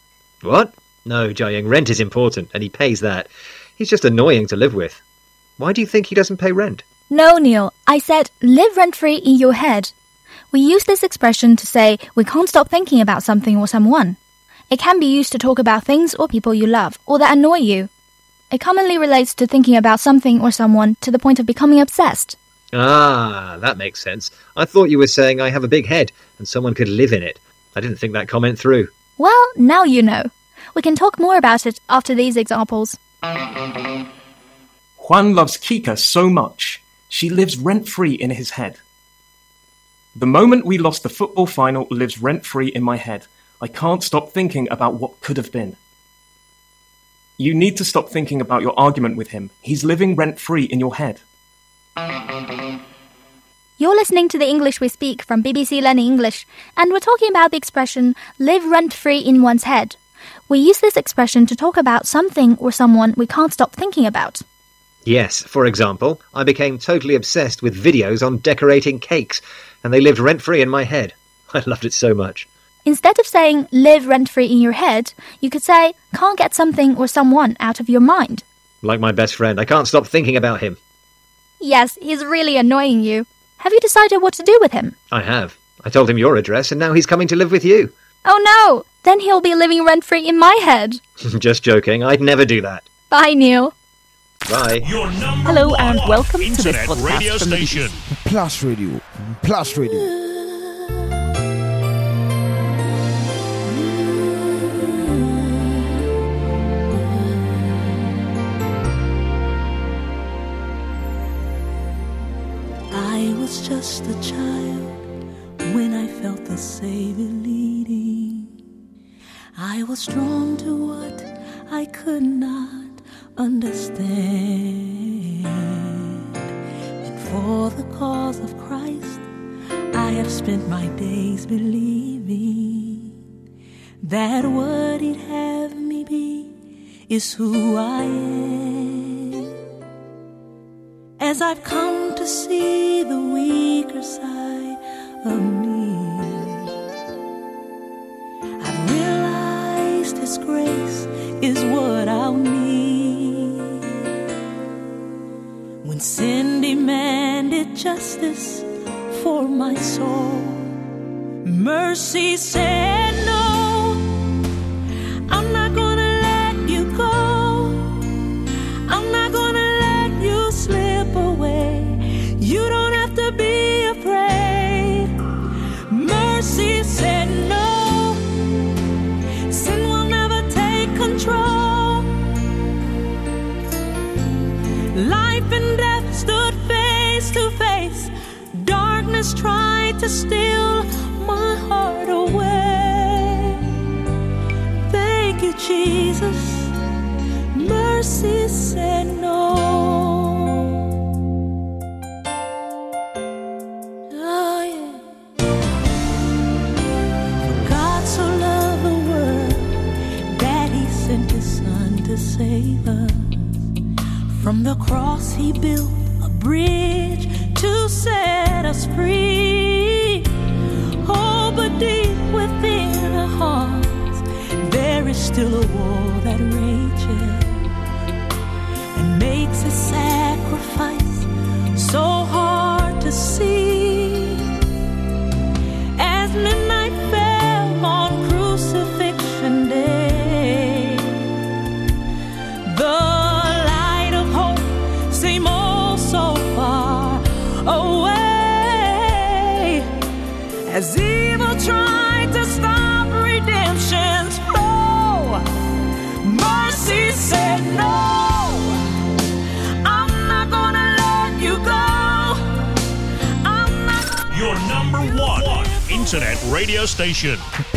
What? No, Jiaying, rent is important and he pays that. He's just annoying to live with. Why do you think he doesn't pay rent? No, Neil. I said live rent free in your head. We use this expression to say we can't stop thinking about something or someone. It can be used to talk about things or people you love or that annoy you. It commonly relates to thinking about something or someone to the point of becoming obsessed. Ah, that makes sense. I thought you were saying I have a big head and someone could live in it. I didn't think that comment through. Well, now you know. We can talk more about it after these examples. Juan loves Kika so much, she lives rent free in his head. The moment we lost the football final lives rent free in my head. I can't stop thinking about what could have been. You need to stop thinking about your argument with him. He's living rent free in your head. You're listening to the English we speak from BBC Learning English, and we're talking about the expression live rent free in one's head. We use this expression to talk about something or someone we can't stop thinking about. Yes, for example, I became totally obsessed with videos on decorating cakes, and they lived rent free in my head. I loved it so much. Instead of saying live rent free in your head, you could say can't get something or someone out of your mind. Like my best friend, I can't stop thinking about him. Yes, he's really annoying you. Have you decided what to do with him? I have. I told him your address, and now he's coming to live with you. Oh no! Then he'll be living rent free in my head. Just joking, I'd never do that. Bye, Neil. Bye. Hello and welcome to this internet podcast radio from the station. Plus Radio. Plus Radio. I was just a child when I felt the Savior leading. I was drawn to what I could not understand. And for the cause of Christ, I have spent my days believing that what He'd have me be is who I am. As I've come to see the weaker side of me, I've realized His grace is what I'll need. When sin demanded justice for my soul, mercy said steal my heart away. Thank you, Jesus. Mercy said no.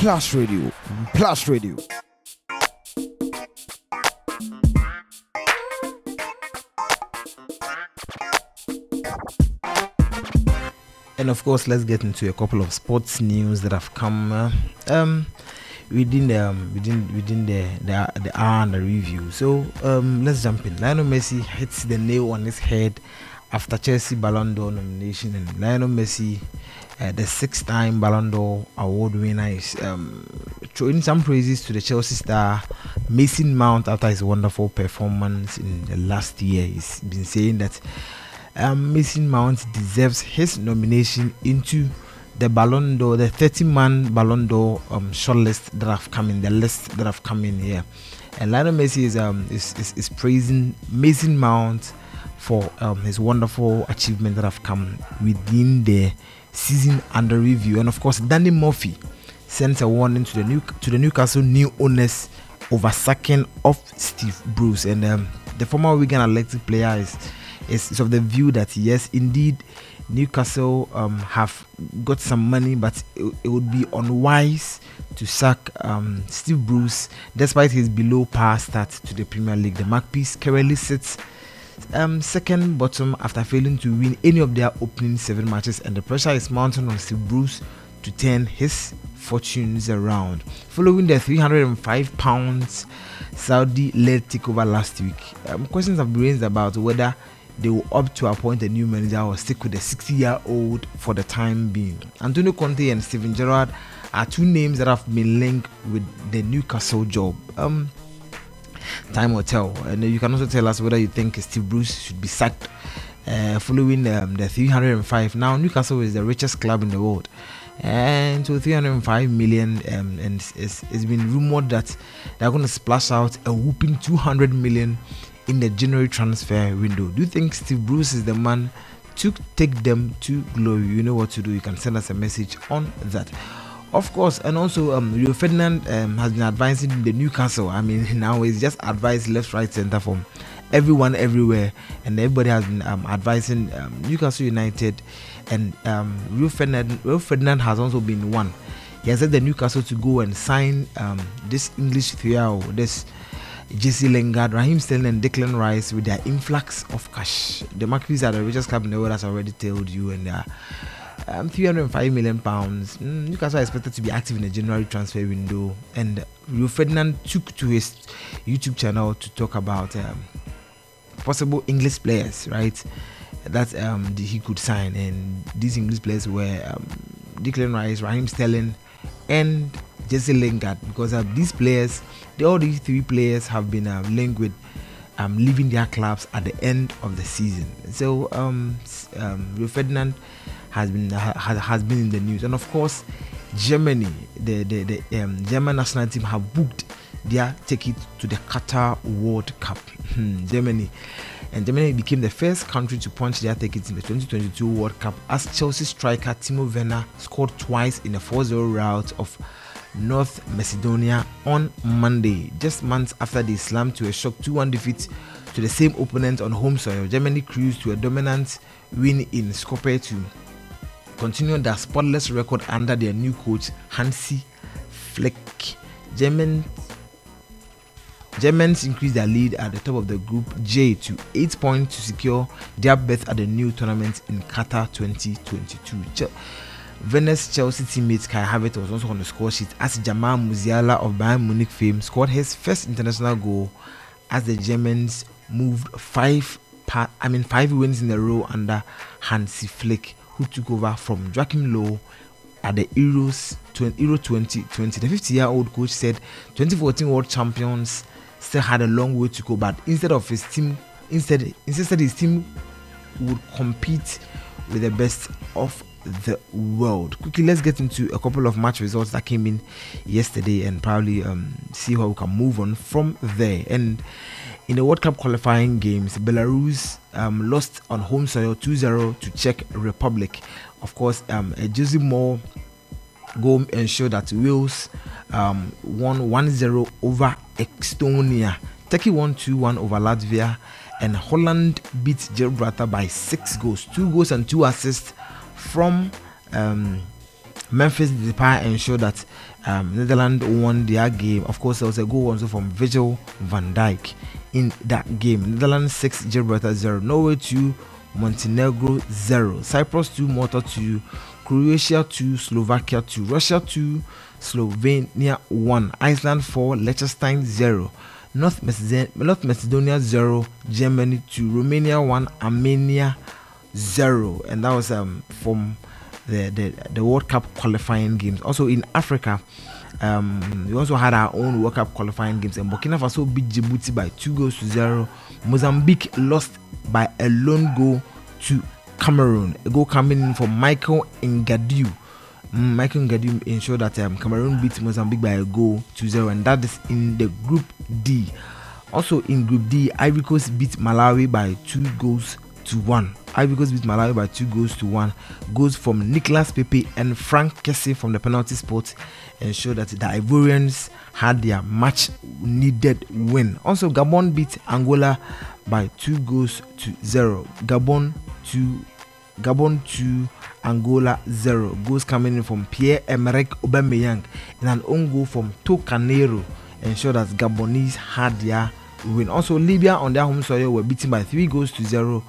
Plus Radio. Plus Radio. And of course, let's get into a couple of sports news that have come uh, um, within the um, within within the, the the hour and the review. So um, let's jump in. Lionel Messi hits the nail on his head after Chelsea Ballon d'Or nomination, and Lionel Messi, uh, the six-time Ballon d'Or award winner, is um, throwing some praises to the Chelsea star Mason Mount after his wonderful performance in the last year. He's been saying that um, Mason Mount deserves his nomination into the Ballon d'Or, the 30-man Ballon d'Or um, shortlist that have come in, the list that have come in here. And Lionel Messi is, um, is, is, is praising Mason Mount for um, his wonderful achievement that have come within the season under review. And of course, Danny Murphy sends a warning to the new to the Newcastle new owners over sacking of Steve Bruce. And um, the former Wigan Athletic player is, is, is of the view that yes, indeed, Newcastle um, have got some money, but it, it would be unwise to sack um, Steve Bruce despite his below par start to the Premier League. The Magpies currently sits um, second bottom after failing to win any of their opening seven matches, and the pressure is mounting on Steve Bruce to turn his fortunes around. Following the 305 pounds Saudi led takeover last week, um, questions have been raised about whether they will opt to appoint a new manager or stick with the 60 year old for the time being. Antonio Conte and Steven Gerrard are two names that have been linked with the Newcastle job. Um, time will tell. And you can also tell us whether you think Steve Bruce should be sacked uh, following um, the 305. Now, Newcastle is the richest club in the world. And so 305 million, um, and it's, it's been rumored that they're going to splash out a whooping 200 million in the January transfer window. Do you think Steve Bruce is the man to take them to glory? You know what to do. You can send us a message on that. Of course, and also um, Rio Ferdinand um, has been advising the Newcastle. I mean, now he's just advised left, right, center from everyone everywhere, and everybody has been um, advising um, Newcastle United, and um, Rio Ferdinand. Rio Ferdinand has also been one. he has said the Newcastle to go and sign um, this English trio, this Jesse Lingard, Raheem Sterling, and Declan Rice with their influx of cash. The Magpies are the richest club in the world, as I already told you, and are um, 305 million pounds. Mm, Newcastle are expected to be active in the January transfer window, and Rio Ferdinand took to his YouTube channel to talk about um, possible English players, right? That um, he could sign, and these English players were um, Declan Rice, Raheem Sterling, and Jesse Lingard. Because uh, these players, all these three players have been uh, linked with um, leaving their clubs at the end of the season. So um, um, Rio Ferdinand has been ha, has been in the news, and of course, Germany, the the, the um, German national team have booked their ticket to the Qatar World Cup. Hmm, Germany. And Germany became the first country to punch their tickets in the 2022 World Cup as Chelsea striker Timo Werner scored twice in a 4 0 rout of North Macedonia on Monday, just months after they slammed to a shock 2 1 defeat to the same opponent on home soil. Germany cruised to a dominant win in Skopje to continue their spotless record under their new coach Hansi Flick. Germans Germans increased their lead at the top of the group J to 8 points to secure their berth at the new tournament in Qatar 2022. Venice Chelsea teammate Kai Havertz was also on the score sheet as Jamal Musiala of Bayern Munich fame scored his first international goal as the Germans moved five pa- I mean five wins in a row under Hansi Flick, who took over from Joachim Low at the Euros 20, Euro 2020. The 50-year-old coach said 2014 world champions still had a long way to go, but instead of his team, instead insisted his team would compete with the best of the world. Quickly, let's get into a couple of match results that came in yesterday and probably um, see how we can move on from there. And in the World Cup qualifying games, Belarus um, lost on home soil 2-0 to Czech Republic. Of course, um, a Moore goal ensured that Wales um, won 1-0 over Estonia. Turkey won 2-1 over Latvia, and Holland beat Gibraltar by six goals, two goals and two assists from um, Memphis Depay ensured that um, Netherlands won their game. Of course, there was a goal also from Virgil van Dijk in that game. Netherlands 6, Gibraltar 0. Norway 2, Montenegro 0. Cyprus 2, Malta 2. Croatia 2, Slovakia 2. Russia 2, Slovenia 1. Iceland 4, Liechtenstein 0. North Macedonia, North Macedonia 0. Germany 2. Romania 1. Armenia 0. And that was um, from the, the, the World Cup qualifying games. Also in Africa, um, we also had our own World Cup qualifying games, and Burkina Faso beat Djibouti by two goals to zero. Mozambique lost by a lone goal to Cameroon. A goal coming in from Michael Ngadeu. Mm, Michael Ngadeu ensured that um, Cameroon beat Mozambique by a goal to zero, and that is in the Group D. Also in Group D, Ivory Coast beat Malawi by two goals to one. Ivory Coast beat Malawi by two goals to one. Goals from Nicolas Pepe and Frank Kessie from the penalty spot ensured that the Ivorians had their much needed win. Also, Gabon beat Angola by two goals to zero. Gabon to Gabon to Angola zero. Goals coming in from Pierre Emerick Aubameyang and an own goal from Tocanero ensure that Gabonese had their win. Also, Libya on their home soil were beaten by three goals to zero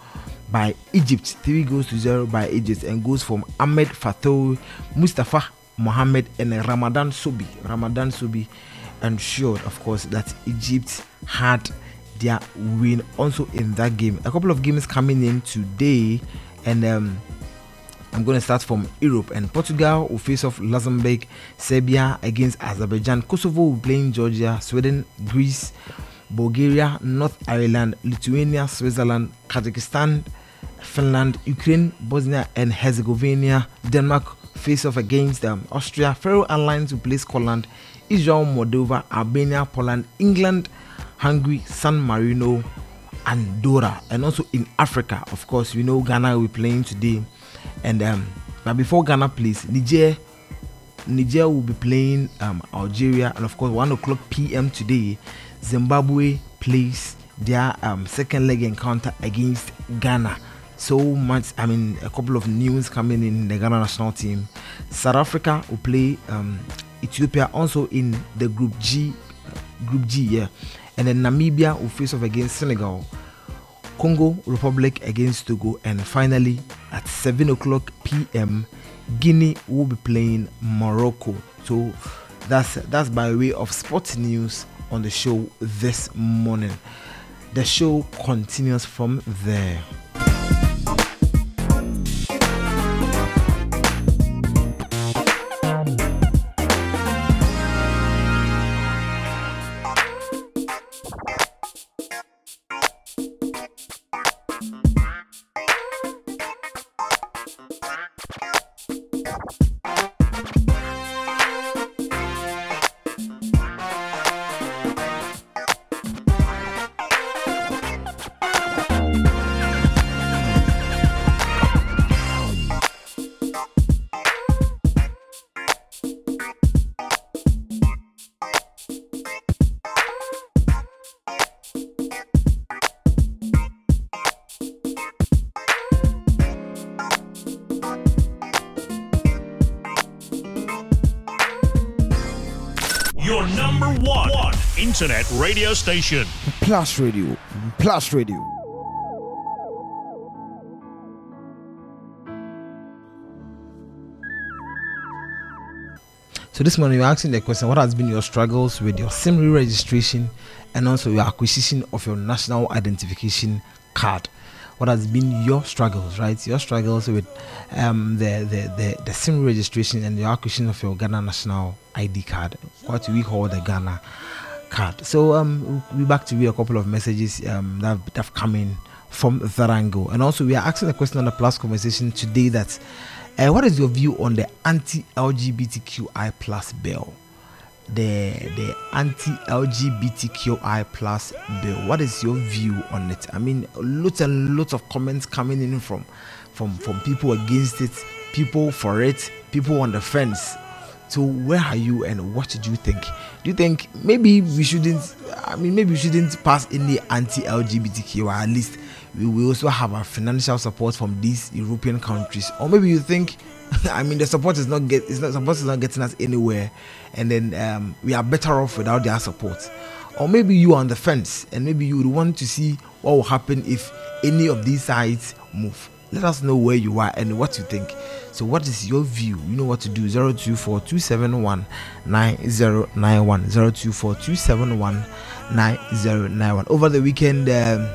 by Egypt, three goals to zero by Egypt, and goals from Ahmed Fatouh, Mustafa Mohamed, and Ramadan Sobhi. Ramadan Sobhi ensured, of course, that Egypt had their win also in that game. A couple of games coming in today, and um, I'm going to start from Europe. And Portugal will face off Luxembourg, Serbia against Azerbaijan, Kosovo will play in Georgia, Sweden, Greece. Bulgaria, North Ireland, Lithuania, Switzerland, Kazakhstan, Finland, Ukraine, Bosnia and Herzegovina, Denmark face off against um, Austria, Faroe Islands will play Scotland, Israel, Moldova, Albania, Poland, England, Hungary, San Marino, Andorra, and also in Africa, of course, we know Ghana will be playing today, and um, but before Ghana plays, Niger. Niger will be playing um, Algeria, and of course, 1 o'clock p.m. today, Zimbabwe plays their um, second leg encounter against Ghana. So much. I mean, a couple of news coming in the Ghana national team. South Africa will play um, Ethiopia also in the Group G, Group G, yeah, and then Namibia will face off against Senegal. Congo Republic against Togo, and finally at 7 o'clock p.m. Guinea will be playing Morocco. So that's that's by way of sports news on the show this morning. The show continues from there. Internet radio station. Plus Radio. Plus Radio. So this morning you're asking the question: What has been your struggles with your SIM re-registration and also your acquisition of your national identification card? What has been your struggles, right? Your struggles with um, the, the the the SIM registration and your acquisition of your Ghana national ID card, what we call the Ghana card. So um, we'll be back to read a couple of messages um, that, have, come in from angle, and also we are asking the question on the plus conversation today that. Uh, what is your view on the anti-LGBTQI plus bill? The the anti-LGBTQI plus bill. What is your view on it? I mean, lots and lots of comments coming in from from from people against it, people for it, people on the fence. So where are you and what do you think? Do you think maybe we shouldn't? I mean, maybe we shouldn't pass any anti-LGBTQ. Or at least we will also have a financial support from these European countries, or maybe you think, I mean, the support is not get, it's not support is not getting us anywhere, and then um, we are better off without their support. Or maybe you are on the fence, and maybe you would want to see what will happen if any of these sides move. Let us know where you are and what you think. So, what is your view? You know what to do 024 271 9091. 024 271 9091. Over the weekend, um,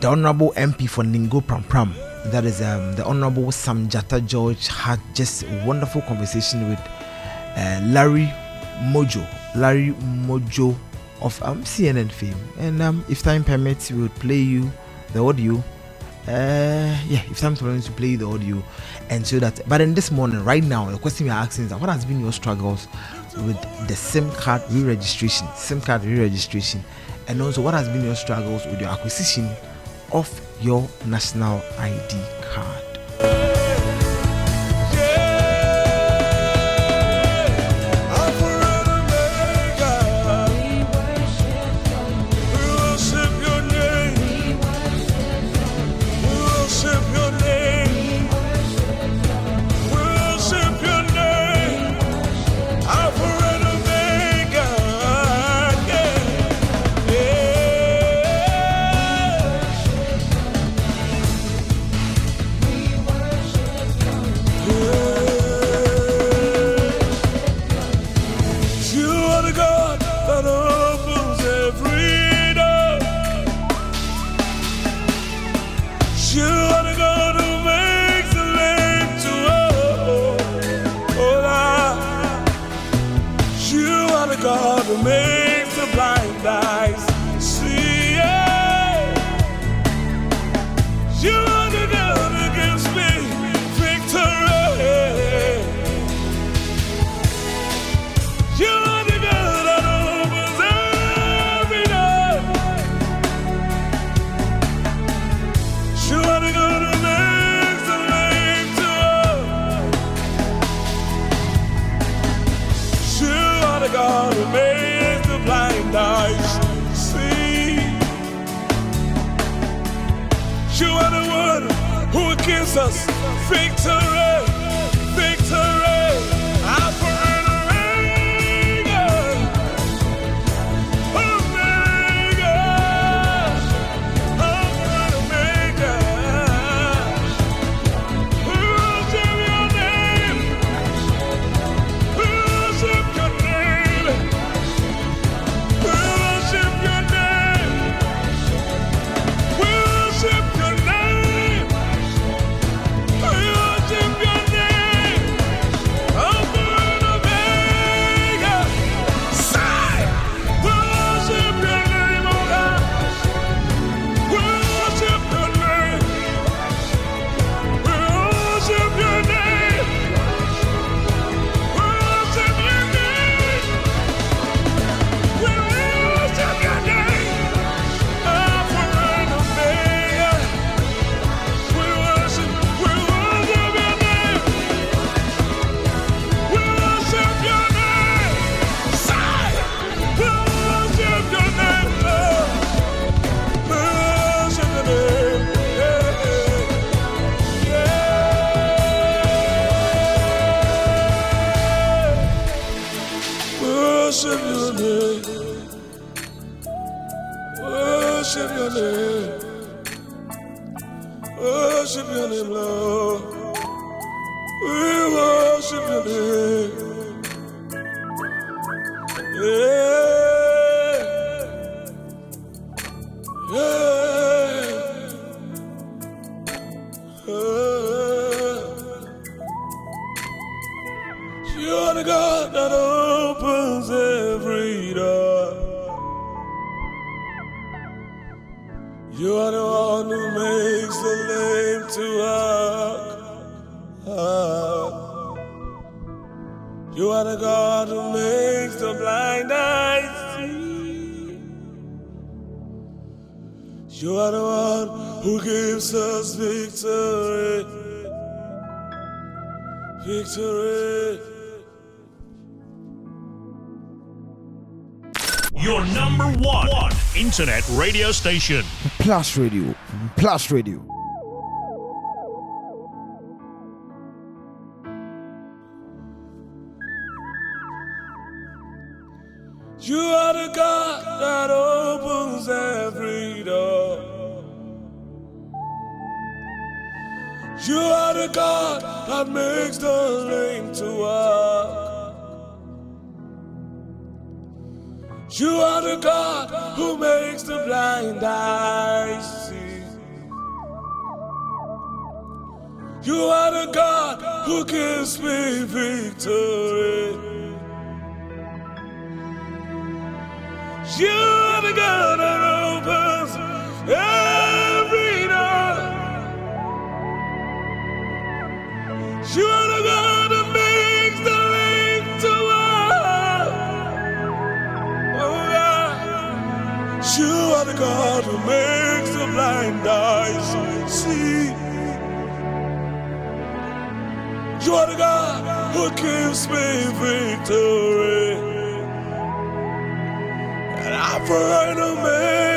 the Honorable MP for Ningo Prampram, that is um, the Honorable Sam Samjata George, had just a wonderful conversation with uh, Larry Madowo. Larry Madowo of um, CNN fame. And um, if time permits, we will play you the audio uh yeah if time permits to play the audio and so that but in this morning right now the question we are asking is that what has been your struggles with the sim card re-registration sim card re-registration? And also what has been your struggles with your acquisition of your national id card You are the God that opens every door. You are the one who makes the lame to walk. You are the God who makes the blind eyes see. You are the one who gives us victory. Victory. Your number one, one internet radio station. Plus Radio. Plus Radio. You are the God that opens every the God that makes the lame to walk. You are the God who makes the blind eyes see. You are the God who gives me victory. You are the God that opens every God who makes the blind eyes see. You are the God who gives me victory. And Alpha and Omega. Yeah.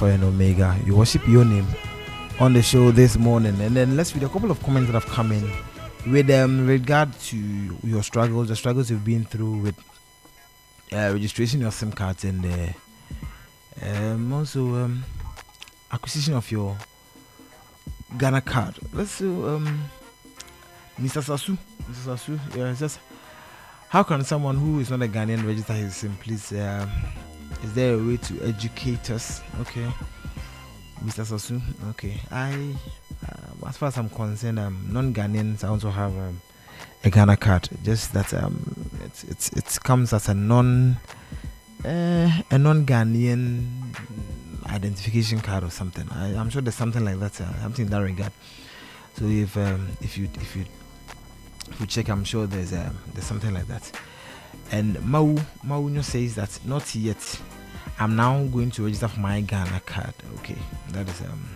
Alpha and Omega. You worship your name on the show this morning, and then let's read a couple of comments that have come in with um regard to your struggles, the struggles you've been through with uh, registration of SIM cards and uh, um, also um, acquisition of your Ghana card. Let's do um, Mr. Sasu. Mr. Sasu, yeah, just how can someone who is not a Ghanaian register his SIM? Please, um, is there a way to educate us? Okay, Mr. Sasu. Okay, I, uh, as far as I'm concerned, um, non-Ghanaians also have um, a Ghana card. Just that um, it's it's it comes as a non, uh, a non-Ghanaian identification card or something. I, I'm sure there's something like that. Uh, something in that regard. So if um, if you if you if you check, I'm sure there's um, there's something like that. And Mau Maunyo says that not yet. I'm now going to register for my Ghana card. Okay, that is um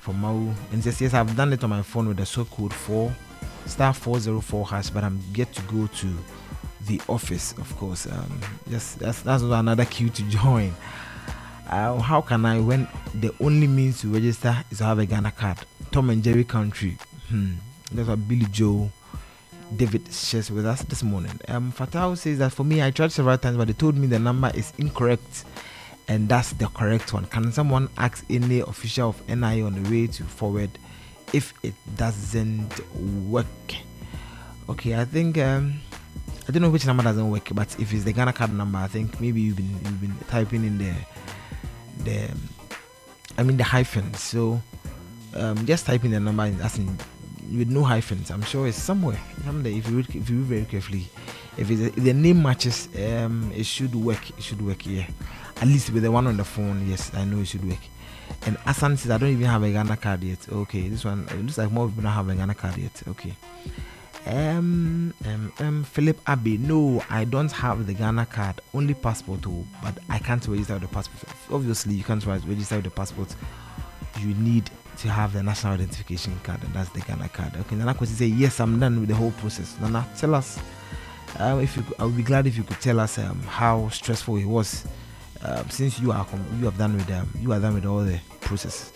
for Mau. And says yes, I've done it on my phone with the so code four star four zero four hash, but I'm yet to go to the office. Of course, um, yes, that's that's another queue to join. Uh, how can I when the only means to register is to have a Ghana card? Tom and Jerry country. Hmm. That's what Billy Joe David shares with us this morning. Um, Fatah says that for me, I tried several times, but they told me the number is incorrect, and that's the correct one. Can someone ask any official of NI on the way to forward if it doesn't work? Okay, I think um, I don't know which number doesn't work, but if it's the Ghana card number, I think maybe you've been you've been typing in the the I mean the hyphen. So um, just type in the number as in with no hyphens. I'm sure it's somewhere. Somewhere if you read, if you read very carefully, if, if the name matches, um, it should work. It should work. Yeah, at least with the one on the phone. Yes, I know it should work. And Asan says I don't even have a Ghana card yet. Okay, this one looks like more people don't have a Ghana card yet. Okay. Um, um, um, Philip Abbey. No, I don't have the Ghana card. Only passport, oh, but I can't register with the passport. Obviously, you can't register with the passport. You need to have the national identification card, and that's the Ghana card. Okay, Nana Kwesi say yes, I'm done with the whole process. Nana, tell us. Um, if you, I would be glad if you could tell us um, how stressful it was, um, since you are you have done with um, you are done with all the processes.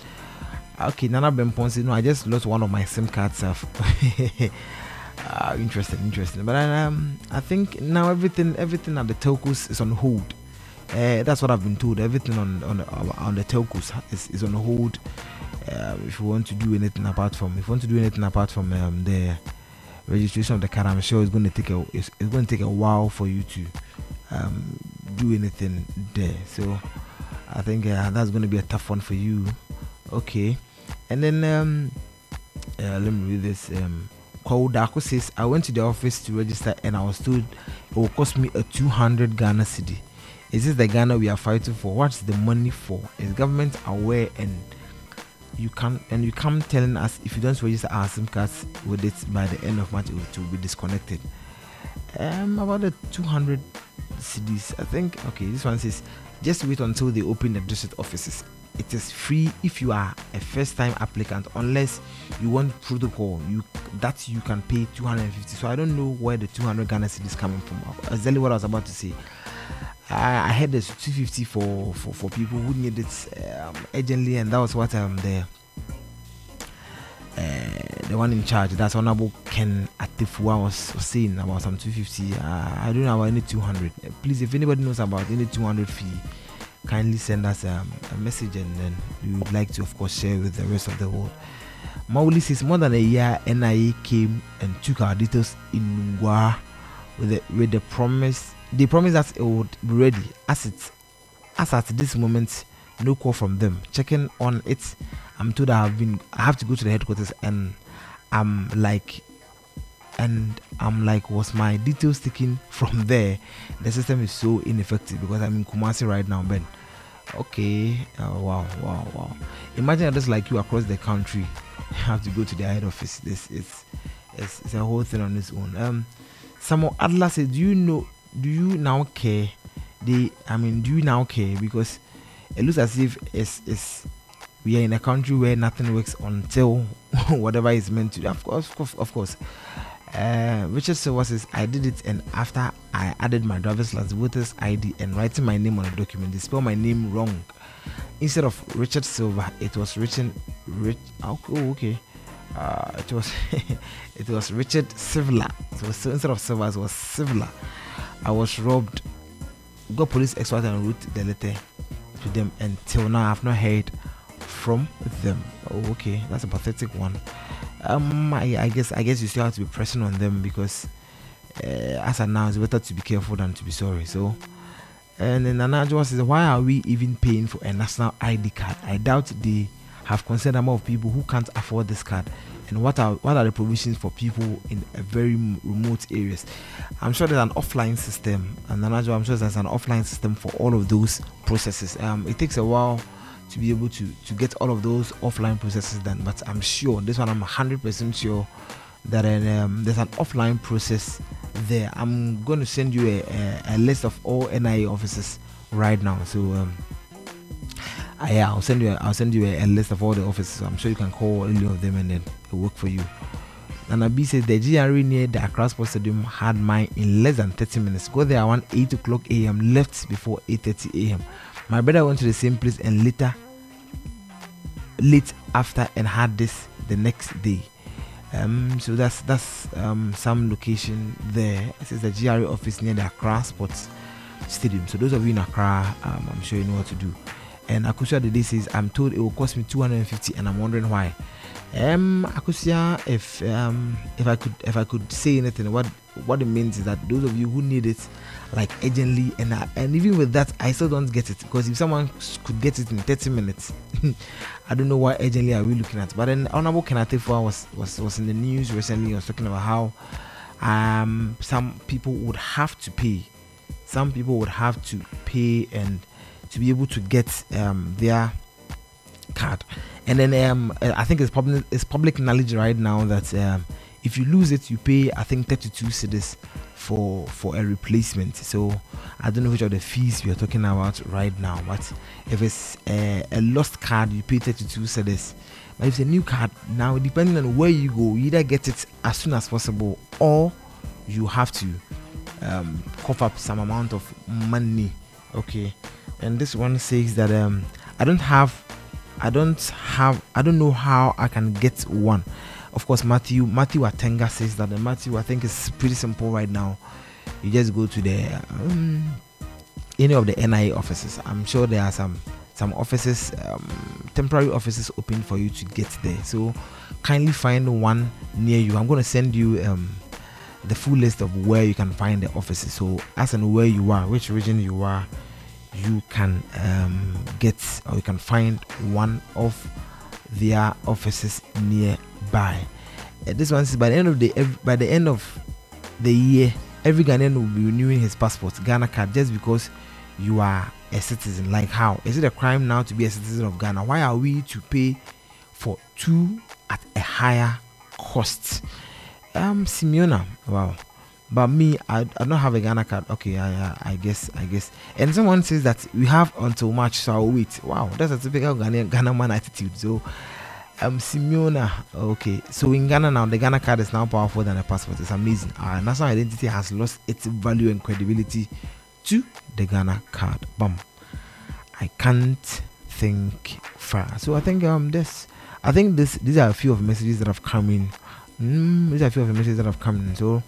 Okay, Nana Bempon said no, I just lost one of my SIM cards. Uh, interesting, interesting. But um, I think now everything everything at the telcos is on hold. Uh, that's what I've been told. Everything on on on the telcos is, is on hold. Um, if you want to do anything apart from if you want to do anything apart from um, the registration of the car, I'm sure it's going to take a it's, it's going to take a while for you to um, do anything there. So I think uh, that's going to be a tough one for you. Okay, and then um, uh, let me read this. Um, Kwaudako says I went to the office to register and I was told it will cost me a 200 Ghana city. Is this the Ghana we are fighting for? What's the money for? Is government aware and you can and you come telling us if you don't register our SIM cards with it by the end of March it will, be disconnected. Um, about the 200 cedis, I think. Okay, this one says just wait until they open the district offices. It is free if you are a first-time applicant, unless you want protocol. You that you can pay 250. So I don't know where the 200 Ghana cedis coming from. Exactly what I was about to say. I, I had this 250 for, for, for people who need it um, urgently, and that was what um the uh, the one in charge, that's Honorable Ken Attafuah was, was saying about some 250. Uh, I don't know about any 200. Uh, please, if anybody knows about any 200 fee, kindly send us um, a message and then we would like to, of course, share with the rest of the world. Mauli says more than a year NIA came and took our details in Ngwa with the, with the promise they promised that it would be ready as it as at this moment no call from them. Checking on it i'm told i have been i have to go to the headquarters and i'm like and i'm like was my details taken from there? The system is so ineffective because i'm in kumasi right now ben. Okay oh, wow wow wow. Imagine just like you across the country have to go to the head office. This is it's, it's a whole thing on its own. Um Samuel Adler said, Do you know do you now care? They I mean, do you now care? Because it looks as if it's it's we are in a country where nothing works until whatever is meant to of course of course of course. Uh, Richard Silver says, I did it, and after I added my driver's license, voter's ID, and writing my name on a document, they spelled my name wrong. Instead of Richard Silver, it was written Rich. Oh, okay uh, it was it was Richard Sivla. So, so instead of Silva, it was Sivla. I was robbed. Got police expert and wrote the letter to them. Until now, I've not heard from them. Oh, okay, that's a pathetic one. Um, I, I guess I guess you still have to be pressing on them because, uh, as of now, it's better to be careful than to be sorry. So. And then another one says, Why are we even paying for a national ID card? I doubt they have considered number of people who can't afford this card and what are what are the provisions for people in very remote areas? I'm sure there's an offline system and another i'm sure there's an offline system for all of those processes. Um, it takes a while to be able to to get all of those offline processes done but i'm sure this one i'm 100% sure that um, there's an offline process there. I'm going to send you a, a, a list of all nia offices right now so um, uh, yeah, I'll send you. A, I'll send you a, a, list of all the offices. I'm sure you can call any of them and then it'll work for you. Nana B says the GRE near the Accra Sports Stadium had mine in less than 30 minutes. Go there around 8 o'clock a.m. Left before 8:30 a.m. My brother went to the same place and later, late after, and had this the next day. Um, so that's that's um, some location there. It says the GRE office near the Accra Sports Stadium. So those of you in Accra, um, I'm sure you know what to do. And Akusia Dede says, I'm told it will cost me 250 and I'm wondering why. Um Akusia, if um if I could if I could say anything, what what it means is that those of you who need it like urgently and uh, and even with that I still don't get it because if someone could get it in 30 minutes, I don't know why urgently are we looking at. But then Honorable Ken Attafuah was was was in the news recently. was talking about how um some people would have to pay, some people would have to pay and to be able to get um, their card. And then um, I think it's public it's public knowledge right now that um, if you lose it, you pay I think 32 cedis for for a replacement. So I don't know which of the fees we are talking about right now, but if it's a, a lost card, you pay 32 cedis. But if it's a new card, now depending on where you go, you either get it as soon as possible or you have to um, cough up some amount of money. Okay, and this one says that um, I don't have, I don't have, I don't know how I can get one. Of course, Matthew Matthew Atenga says that. Matthew, I think it's pretty simple right now. You just go to the um, any of the NIA offices. I'm sure there are some some offices, um, temporary offices open for you to get there. So kindly find one near you. I'm going to send you um, the full list of where you can find the offices. So as and where you are, which region you are, you can um, get or you can find one of their offices nearby. Uh, this one says by the end of the by the end of the year, every Ghanaian will be renewing his passport, Ghana card, just because you are a citizen. Like how is it a crime now to be a citizen of Ghana? Why are we to pay for two at a higher cost? Um, Simeona, wow. But me, I, I don't have a Ghana card. Okay, I, I guess, I guess. And someone says that we have until March, so I'll wait. Wow, that's a typical Ghanaian Ghana man attitude. So, um, Simeona. Okay, so in Ghana now, the Ghana card is now powerful than a passport. It's amazing. Our national identity has lost its value and credibility to the Ghana card. Bam. I can't think far. So I think um this, I think this these are a few of messages that have come in. Mm, these are a few of the messages that have come in. So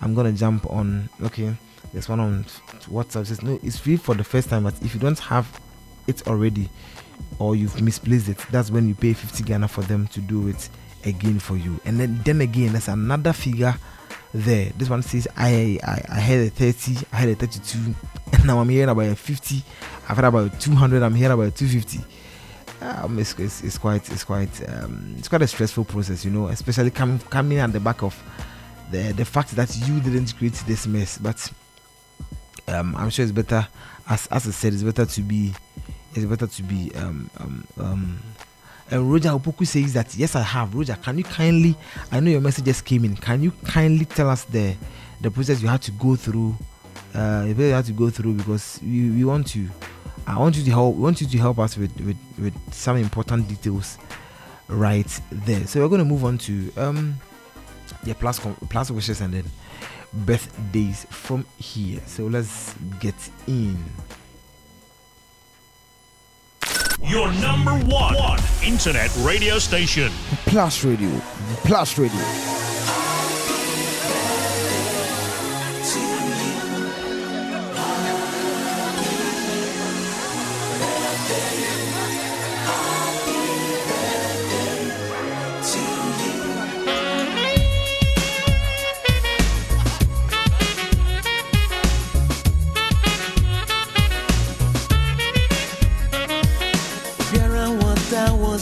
I'm gonna jump on. Okay, there's one on WhatsApp. Says no, it's free for the first time, but if you don't have it already or you've misplaced it, that's when you pay 50 Ghana for them to do it again for you. And then, then again, there's another figure there. This one says I, I I had a 30, I had a 32, and now I'm hearing about a 50. I've had about 200. I'm hearing about 250. Um, it's, it's, it's quite it's quite um, it's quite a stressful process, you know, especially coming coming at the back of the the fact that you didn't create this mess. But um, I'm sure it's better, as as I said, it's better to be it's better to be um um um. And Roger Opoku says that yes, I have. Roger, can you kindly? I know your message just came in. Can you kindly tell us the the process you had to go through? Uh, you had to go through because we, we want to. I want you to help. We want you to help us with with, with some important details right there. So we're going to move on to um yeah plus plus wishes and then birthdays from here. So let's get in. Your number one, one internet radio station. Plus Radio. Plus Radio.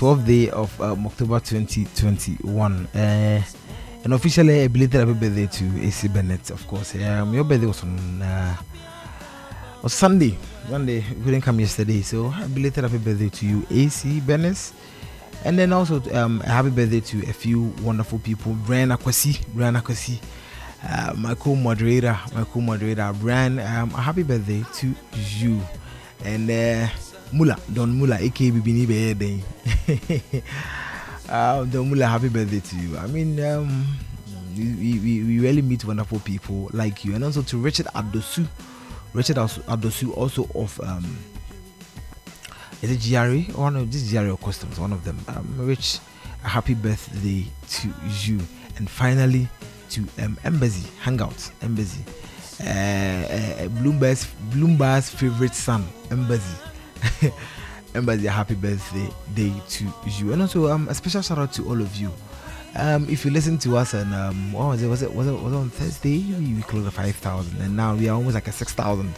12th day of um, October 2021. Uh, and officially a belated happy birthday to AC Bennett, of course. Um, your birthday was on uh, was Sunday. Sunday you couldn't come yesterday, so a belated happy birthday to you, AC Bennett. And then also um, a happy birthday to a few wonderful people. Brian Akwasi, Brian Akwasi, uh, my co-moderator, my co-moderator, Brian. Um, a happy birthday to you. And uh, Mula, Don Mula, aka Bibini Bede. uh, Don Mula, happy birthday to you. I mean, um, we, we, we really meet wonderful people like you. And also to Richard Adosu. Richard Adosu Adosu also of um, is it GRE? One of this GRE customs, one of them. Um, Rich, a happy birthday to you. And finally to um, Embassy, Hangout, Embassy. Uh, uh, Bloomberg's Bloomberg's favorite son, Embassy. Embassy, happy birthday day to you. And also um, a special shout out to all of you. Um, if you listen to us and um, what was it? Was it was it was it on Thursday? We, we closed at five thousand, and now we are almost like a six thousand.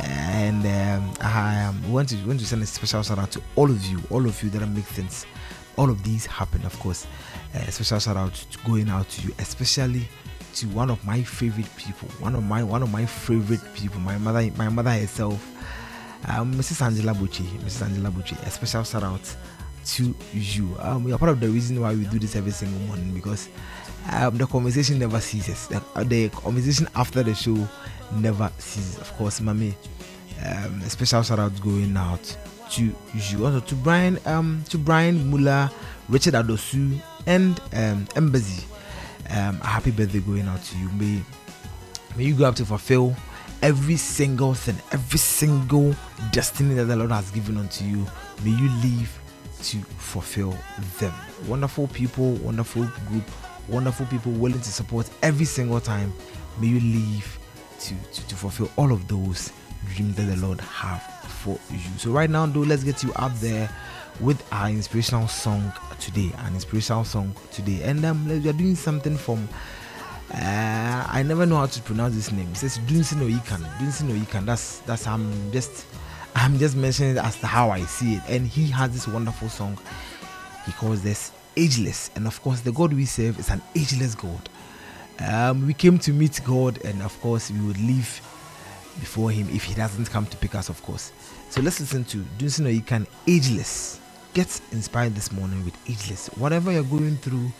And um, I um, want to want to send a special shout out to all of you, all of you that make things, all of these happen. Of course, uh, a special shout out to going out to you, especially to one of my favorite people, one of my one of my favorite people, my mother, my mother herself, um, Mrs. Angela Bucci, Mrs. Angela Bucci. A special shout out to you. Um, we are part of the reason why we do this every single morning because um, the conversation never ceases. The, uh, the conversation after the show never ceases. Of course, mommy. Um, a special shout out going out to you. Also to Brian, um, to Brian Muller, Richard Adosu, and um, Embassy. Um, happy birthday going out to you. May may you go up to fulfill every single thing, every single destiny that the Lord has given unto you, may you live to fulfill them. Wonderful people, wonderful group, wonderful people willing to support every single time. May you live to, to, to fulfill all of those dreams that the Lord have for you. So right now, though, let's get you out there with our inspirational song today. An inspirational song today, and um, we are doing something from. Uh, I never know how to pronounce this name. It says Dunsin Oyekan. Dunsin Oyekan. That's that's I'm just I'm just mentioning it as to how I see it. And he has this wonderful song. He calls this ageless. And of course, the God we serve is an ageless God. Um, we came to meet God, and of course, we would leave before Him if He doesn't come to pick us, of course. So let's listen to Dunsin Oyekan Ageless. Get inspired this morning with Ageless. Whatever you're going through,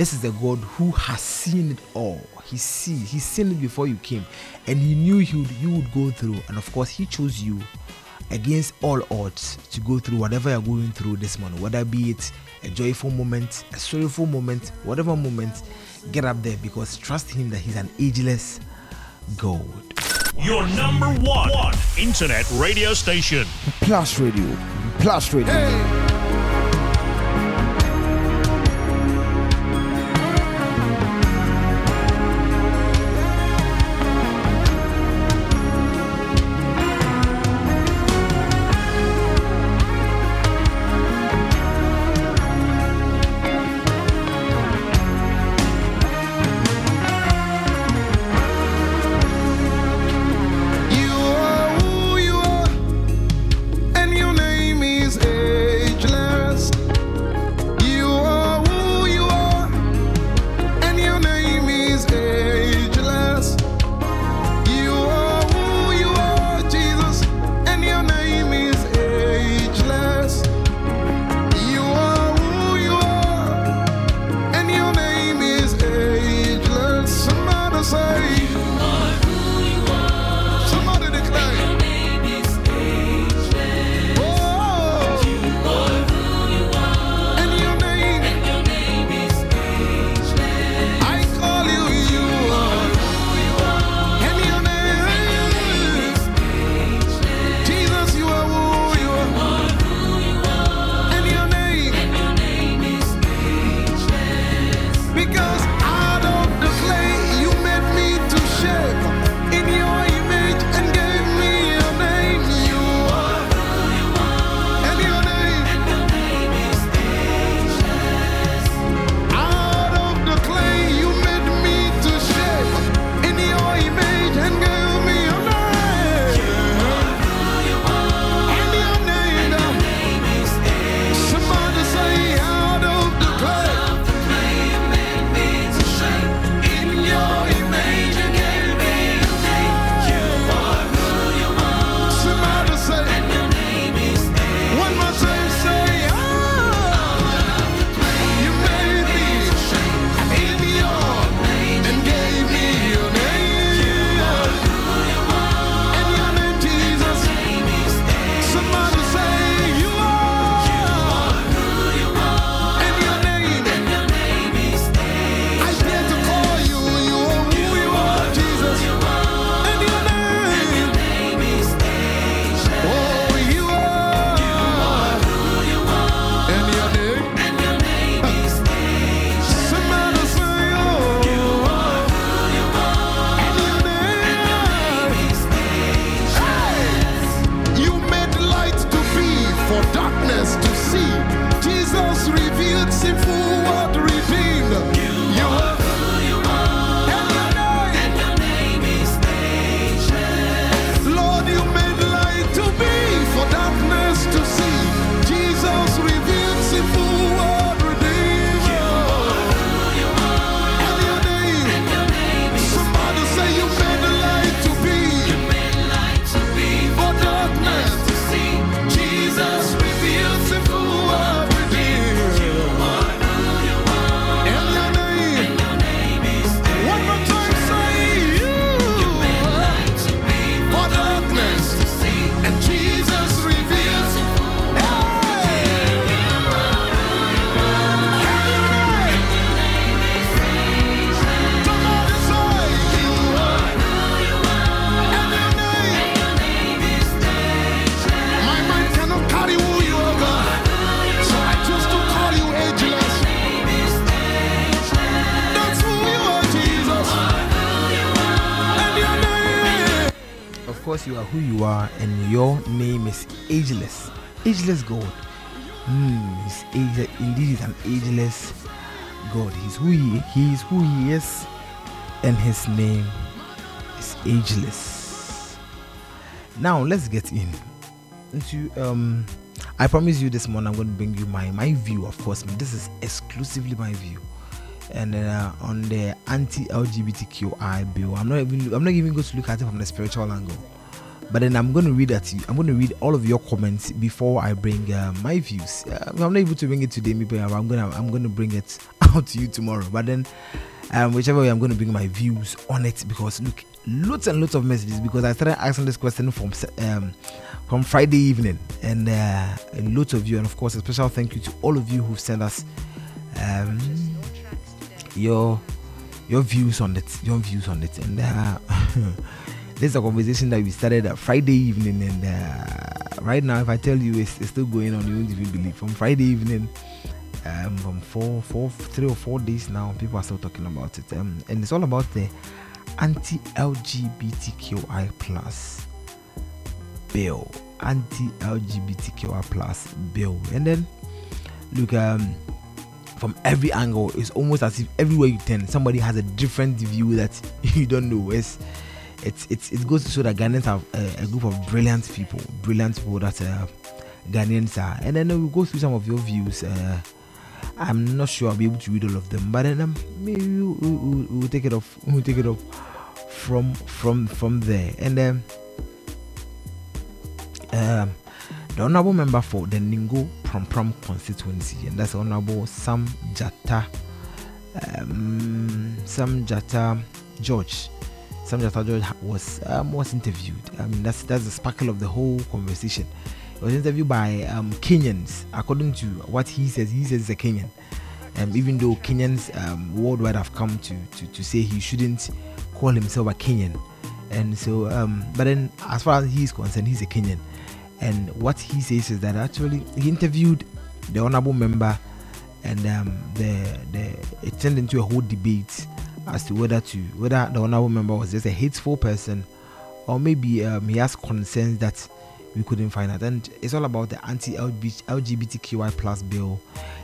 this is the God who has seen it all. He see, He's seen it before you came, and He knew you would, you would go through, and of course, He chose you against all odds to go through whatever you're going through this morning, whether be it a joyful moment, a sorrowful moment, whatever moment, get up there because trust Him that He's an ageless God. Your number one, one internet radio station. Plus Radio. Plus Radio. You you are and your name is ageless. Ageless God. Hmm, he's age, indeed he's an ageless God. He's who he, he is who he is and his name is ageless. Now let's get in into um I promise you this morning I'm going to bring you my my view of course this is exclusively my view and uh, on the anti-LGBTQI bill I'm not even I'm not even going to look at it from the spiritual angle but then I'm going to read at you. I'm going to read all of your comments before I bring uh, my views. Uh, I'm not able to bring it today maybe I'm going to I'm going to bring it out to you tomorrow. But then um, whichever way I'm going to bring my views on it because look lots and lots of messages because I started asking this question from um, from Friday evening, and uh, lots of you, and of course, a special thank you to all of you who've sent us um, your your views on it, your views on it, and uh, this is a conversation that we started uh, Friday evening, and uh, right now, if I tell you it's, it's, still going on, you won't even believe. From Friday evening, um, from four, four, three or four days now, people are still talking about it, um, and it's all about the anti-LGBTQI plus bill, anti-LGBTQI plus bill, and then look um from every angle it's almost as if everywhere you turn somebody has a different view that you don't know. It's it's, it's it goes to show that Ghanaians have a, a group of brilliant people brilliant people that uh, Ghanaians are and then we'll go through some of your views uh, I'm not sure I'll be able to read all of them but then um, maybe we'll, we'll, we'll, take it off we'll take it off from from from there and then um, um, the honorable member for the Ningo Prampram constituency, and that's Honorable Sam Nartey. Um, Sam Nartey George. Sam Nartey George was um, was interviewed. I mean, that's that's the sparkle of the whole conversation. He was interviewed by um, Kenyans, according to what he says. He says he's a Kenyan. Um, even though Kenyans um, worldwide have come to, to, to say he shouldn't call himself a Kenyan. And so, um, but then as far as he's concerned, he's a Kenyan. And what he says is that actually he interviewed the honorable member, and um, the the it turned into a whole debate as to whether to whether the honorable member was just a hateful person, or maybe um, he has concerns that we couldn't find out. And it's all about the anti-LGBTQI plus bill.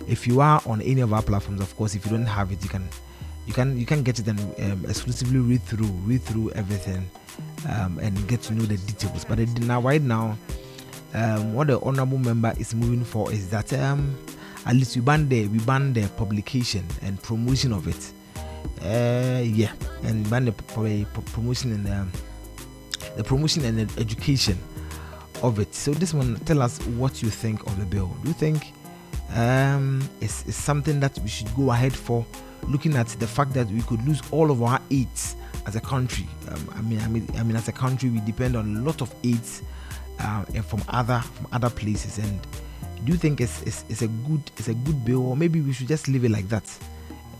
If you are on any of our platforms, of course, if you don't have it, you can you can you can get it and um, exclusively read through read through everything um, and get to know the details. But now right now um, what the honorable member is moving for is that um, at least we ban the we ban the publication and promotion of it. Uh, yeah, and ban the promotion and um, the promotion and the education of it. So this one, tell us what you think of the bill. Do you think um, it's, it's something that we should go ahead for? Looking at the fact that we could lose all of our aids as a country. Um, I mean, I mean, I mean, as a country, we depend on a lot of aids uh, from other from other places. And do you think it's, it's, it's a good it's a good bill, or maybe we should just leave it like that?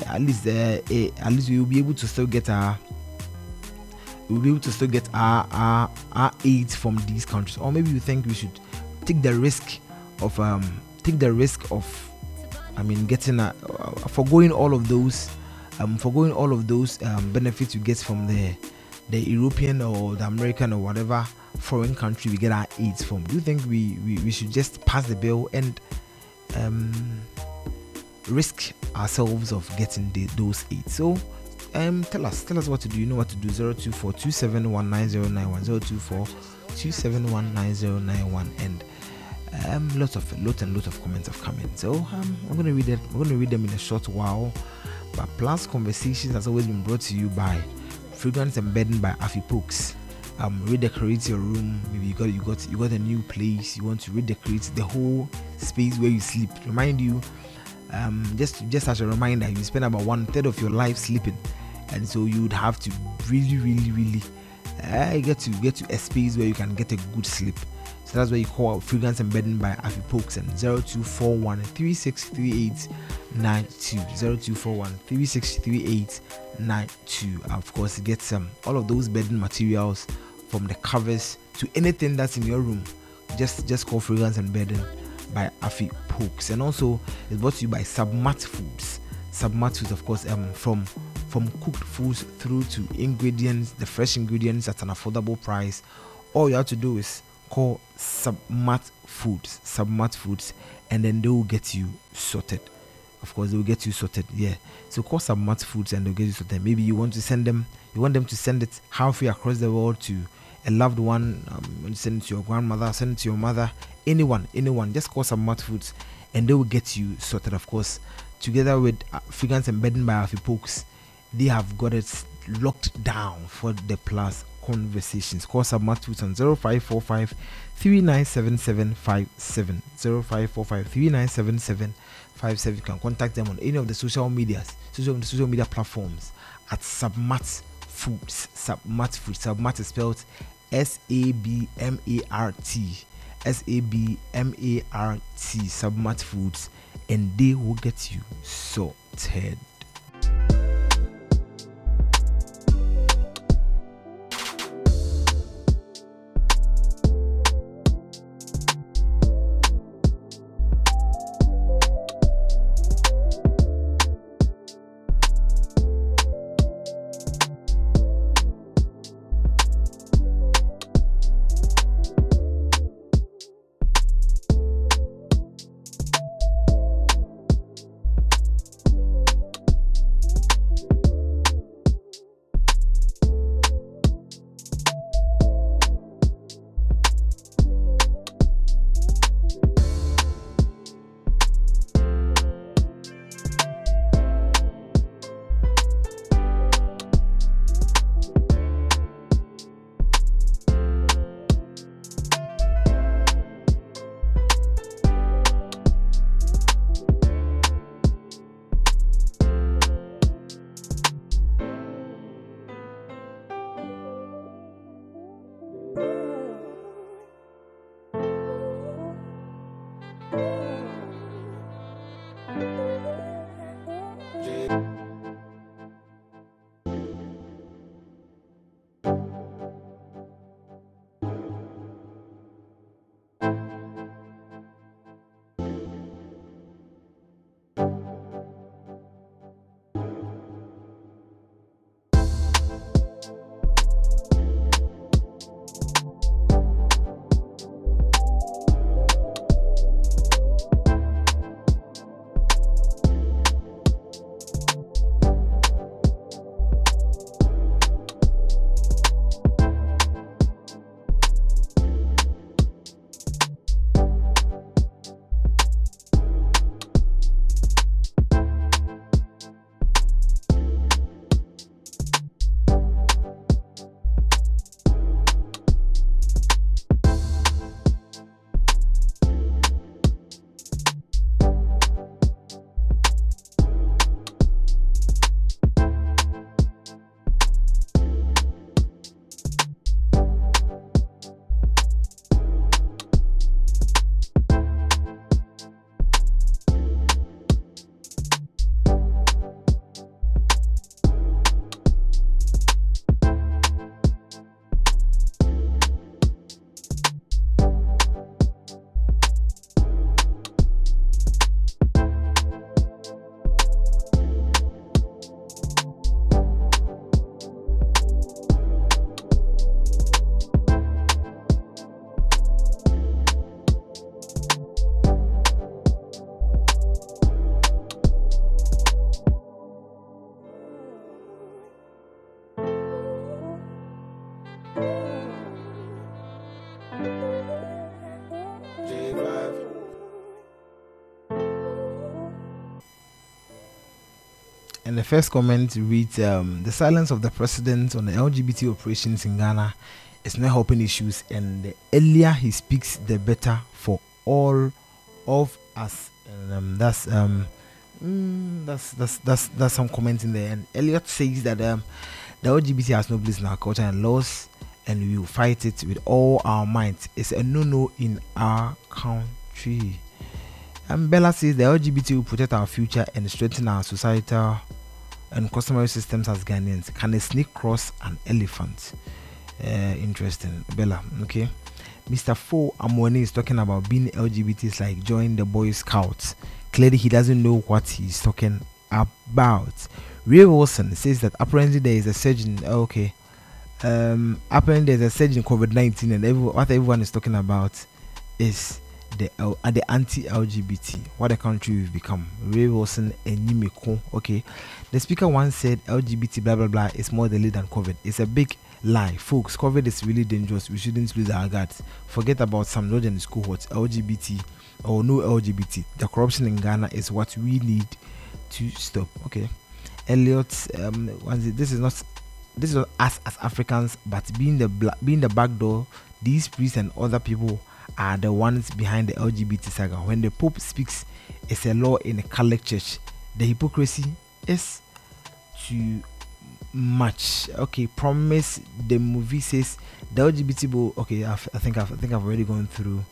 At least uh, at least we will be able to still get our we'll be able to still get our, our our aid from these countries, or maybe you think we should take the risk of um take the risk of I mean getting a, uh, forgoing all of those um forgoing all of those um, benefits you get from the the European or the American or whatever foreign country we get our aids from. Do you think we, we, we should just pass the bill and um, risk ourselves of getting the, those aids? So um, tell us, tell us what to do. You know what to do. 024 271 and um, lots of lots and lots of comments have come in. So um, I'm gonna read it. I'm gonna read them in a short while. But Plus Conversations has always been brought to you by Fragrance and by Afi Pokes um, redecorate your room. Maybe you got you got you got a new place. You want to redecorate the whole space where you sleep. Remind you, um, just just as a reminder, you spend about one third of your life sleeping, and so you would have to really, really, really uh, get to get to a space where you can get a good sleep. So that's why you call Fragrance and Bedding by Afi Pokes and 0241 363892. 0241 363892. Of course, get some all of those bedding materials from the covers to anything that's in your room, just just call fragrance and bedding by Afi Pokes. And also it's brought to you by Sabmart Foods. Sabmart Foods, of course, um from from cooked foods through to ingredients, the fresh ingredients at an affordable price all you have to do is call Sabmart Foods, Sabmart Foods, and then they will get you sorted. Of course, they will get you sorted. Yeah. So call Sabmart Foods and they'll get you sorted. Maybe you want to send them, you want them to send it halfway across the world to a loved one. Um, send it to your grandmother, send it to your mother, anyone, anyone. Just call some Sabmart Foods and they will get you sorted. Of course, together with uh, and Bedding by Afi they have got it locked down for the plus conversations. Call some Sabmart Foods on 0545 397757. 0545 397757. You can contact them on any of the social medias, social, social media platforms at Sabmart Foods. Sabmart Foods. Sabmart is spelled S A B M A R T. S A B M A R T. Sabmart Foods. And they will get you sorted. First comment reads um, The silence of the president on the LGBT operations in Ghana is not helping issues, and the earlier he speaks, the better for all of us. And um, that's um, mm, that's that's that's that's some comment in there. And Elliot says that um, the LGBT has no place in our culture and laws, and we will fight it with all our might. It's a no-no in our country. And Bella says the LGBT will protect our future and strengthen our societal and customary systems as Ghanaians. Can a snake cross an elephant? Uh, interesting, Bella. Okay. Mr. Fo Amwani is talking about being LGBT is like join the Boy Scouts. Clearly, he doesn't know what he's talking about. Ray Wilson says that apparently there is a surge in okay, um, apparently there's a surge in COVID nineteen, and every, what everyone is talking about is the L, uh, the anti-LGBT. What a country we've become. Ray Wilson and Yimiko. Okay, the speaker once said LGBT blah blah blah is more deadly than COVID. It's a big lie, folks. COVID is really dangerous. We shouldn't lose our guards. Forget about some George cohorts. LGBT or no LGBT. The corruption in Ghana is what we need to stop. Okay, Elliot. Um, this is not this is not us as Africans, but being the bla- being the back door, these priests and other people are the ones behind the LGBT saga. When the Pope speaks, it's a law in a Catholic church. The hypocrisy is too much. Okay, promise. The movie says the LGBT. Okay, I've, i think I've, I think I've already gone through.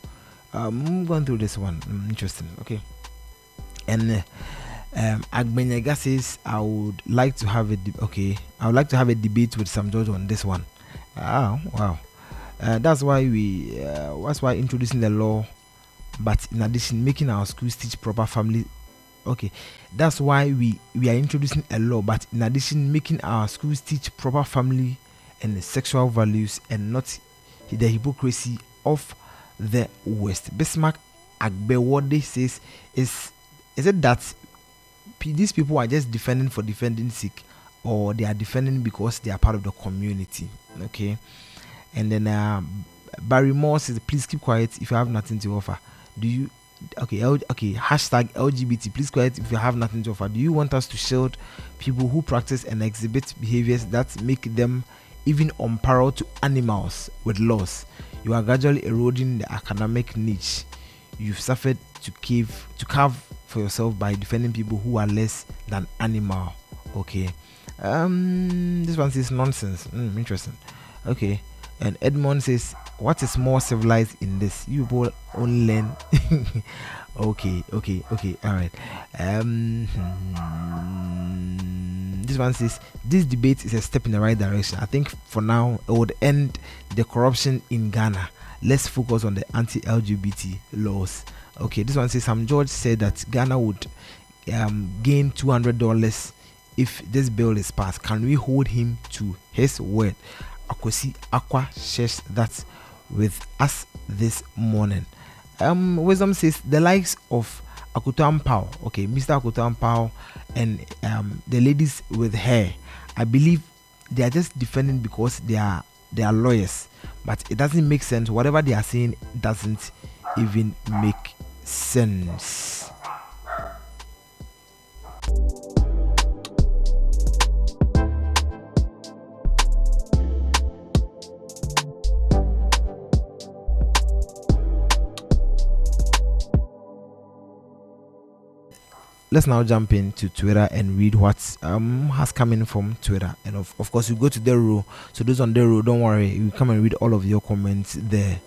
Um, going through this one. Mm, interesting. Okay, and. Uh, um, Agbenyega says, I would like to have a de- okay. I would like to have a debate with Sam George on this one. Ah, wow. Uh, that's why we. Uh, that's why introducing the law, but in addition, making our schools teach proper family. Okay, that's why we we are introducing a law, but in addition, making our schools teach proper family and sexual values and not the hypocrisy of the West. Bismarck Agbewode says, is is it that these people are just defending for defending sake or they are defending because they are part of the community okay and then uh, barry moore says please keep quiet if you have nothing to offer do you okay L, okay hashtag lgbt please quiet if you have nothing to offer do you want us to shield people who practice and exhibit behaviors that make them even on parallel to animals with laws you are gradually eroding the academic niche you've suffered to cave to carve for yourself by defending people who are less than animal. Okay. Um, this one says nonsense. Mm, interesting. Okay. And Edmond says, "What is more civilized in this? You people only learn." okay, okay, okay. All right. Um, hmm, this one says, "This debate is a step in the right direction. I think for now it would end the corruption in Ghana. Let's focus on the anti-LGBT laws." Okay, this one says Sam George said that Ghana would um, gain two hundred dollars if this bill is passed. Can we hold him to his word? Akosi Aqua shares that with us this morning. Um, Wisdom says the likes of Akoto Ampaw, okay, Mr. Akoto Ampaw, and um, the ladies with hair, I believe they are just defending because they are they are lawyers, but it doesn't make sense. Whatever they are saying doesn't even make sense. Let's now jump into Twitter and read what um, has come in from Twitter. And of, of course, you go to the row. So those on the row, don't worry, you come and read all of your comments there.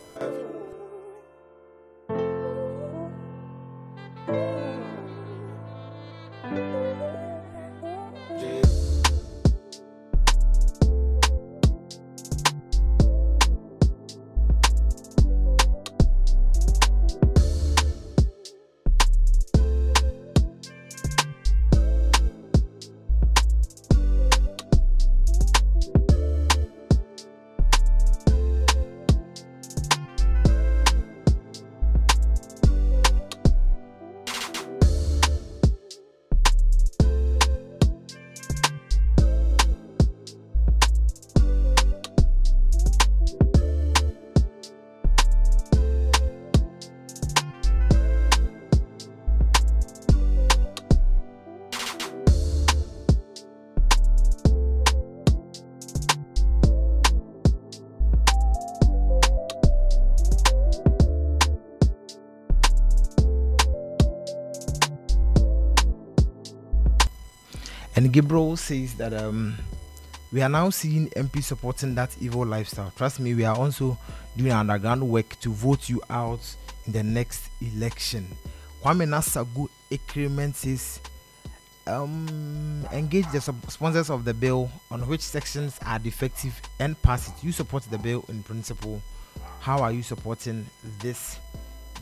Gabriel says that um, we are now seeing MP supporting that evil lifestyle. Trust me, we are also doing underground work to vote you out in the next election. Kwame Nasagu Agreement says um, engage the sponsors of the bill on which sections are defective and pass it. You support the bill in principle. How are you supporting this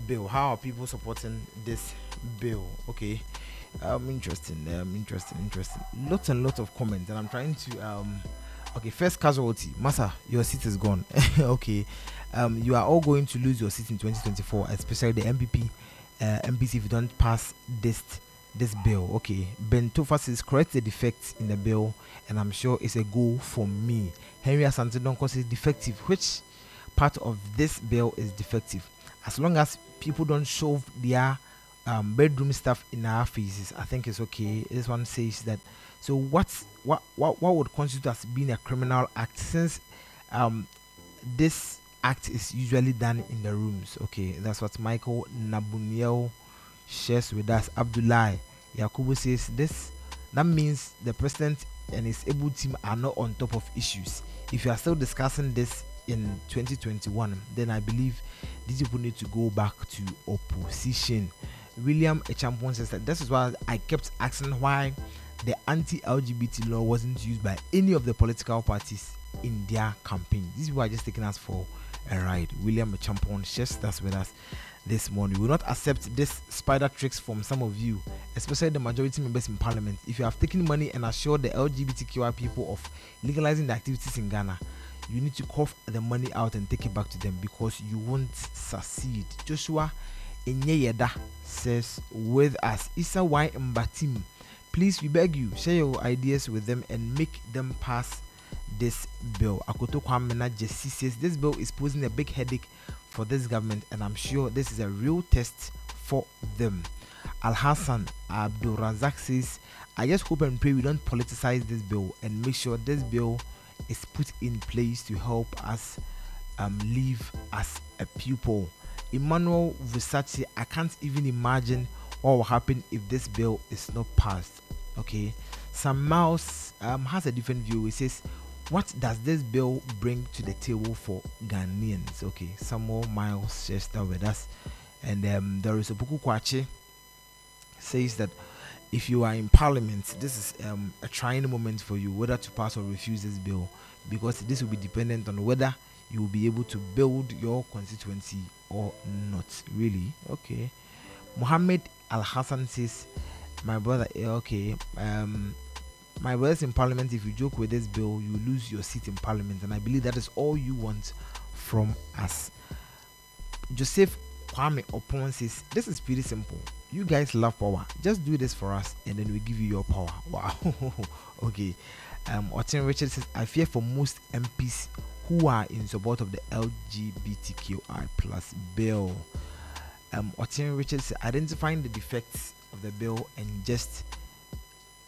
bill? How are people supporting this bill? Okay um interesting um interesting interesting lots and lots of comments and i'm trying to um Okay, first casualty. massa your seat is gone. okay. Um, you are all going to lose your seat in 2024, especially the NPP, uh, MPC if you don't pass this this bill. Okay. Ben Tofa says correct the defects in the bill, and I'm sure it's a goal for me. Henry Asante Donko says defective. Which part of this bill is defective? As long as people don't shove their um, bedroom stuff in our faces, I think it's okay. This one says that. So what's what what what would constitute as being a criminal act since um this act is usually done in the rooms? Okay, that's what Michael Nabuniel shares with us. Abdullah Yakubu says this that means the president and his able team are not on top of issues. If you are still discussing this in 2021, then I believe these people need to go back to opposition. William Echampon says that this is why I kept asking why the anti-LGBT law wasn't used by any of the political parties in their campaign. These people are just taking us for a ride. William Echampon shares that with us this morning. We will not accept this spider tricks from some of you, especially the majority members in parliament. If you have taken money and assured the LGBTQI people of legalizing the activities in Ghana, you need to cough the money out and take it back to them because you won't succeed. Joshua Enyeyeda says with us, Isa Y Mbatim, please we beg you share your ideas with them and make them pass this bill. Akoto Kwamena Jesse says this bill is posing a big headache for this government and I'm sure this is a real test for them. Al Hassan Abdul Razak says, I just hope and pray we don't politicize this bill and make sure this bill is put in place to help us um, live as a pupil. Emmanuel Versace, I can't even imagine what will happen if this bill is not passed. Okay, Sam Mouse um, has a different view. He says, What does this bill bring to the table for Ghanaians? Okay, Samuel Miles that with us. And um, there is a Buku Kwache says that if you are in parliament, this is um, a trying moment for you whether to pass or refuse this bill because this will be dependent on whether you will be able to build your constituency or not. Really? Okay. Mohammed Al Hassan says, My brother, eh, okay, um, my brothers in parliament, if you joke with this bill, you lose your seat in parliament, and I believe that is all you want from us. Joseph Kwame Opon says, This is pretty simple. You guys love power. Just do this for us, and then we give you your power. Wow. okay. Um, Otin Richard says, I fear for most MPs who are in support of the LGBTQI plus bill. Um, Otin Richard identifying the defects of the bill and just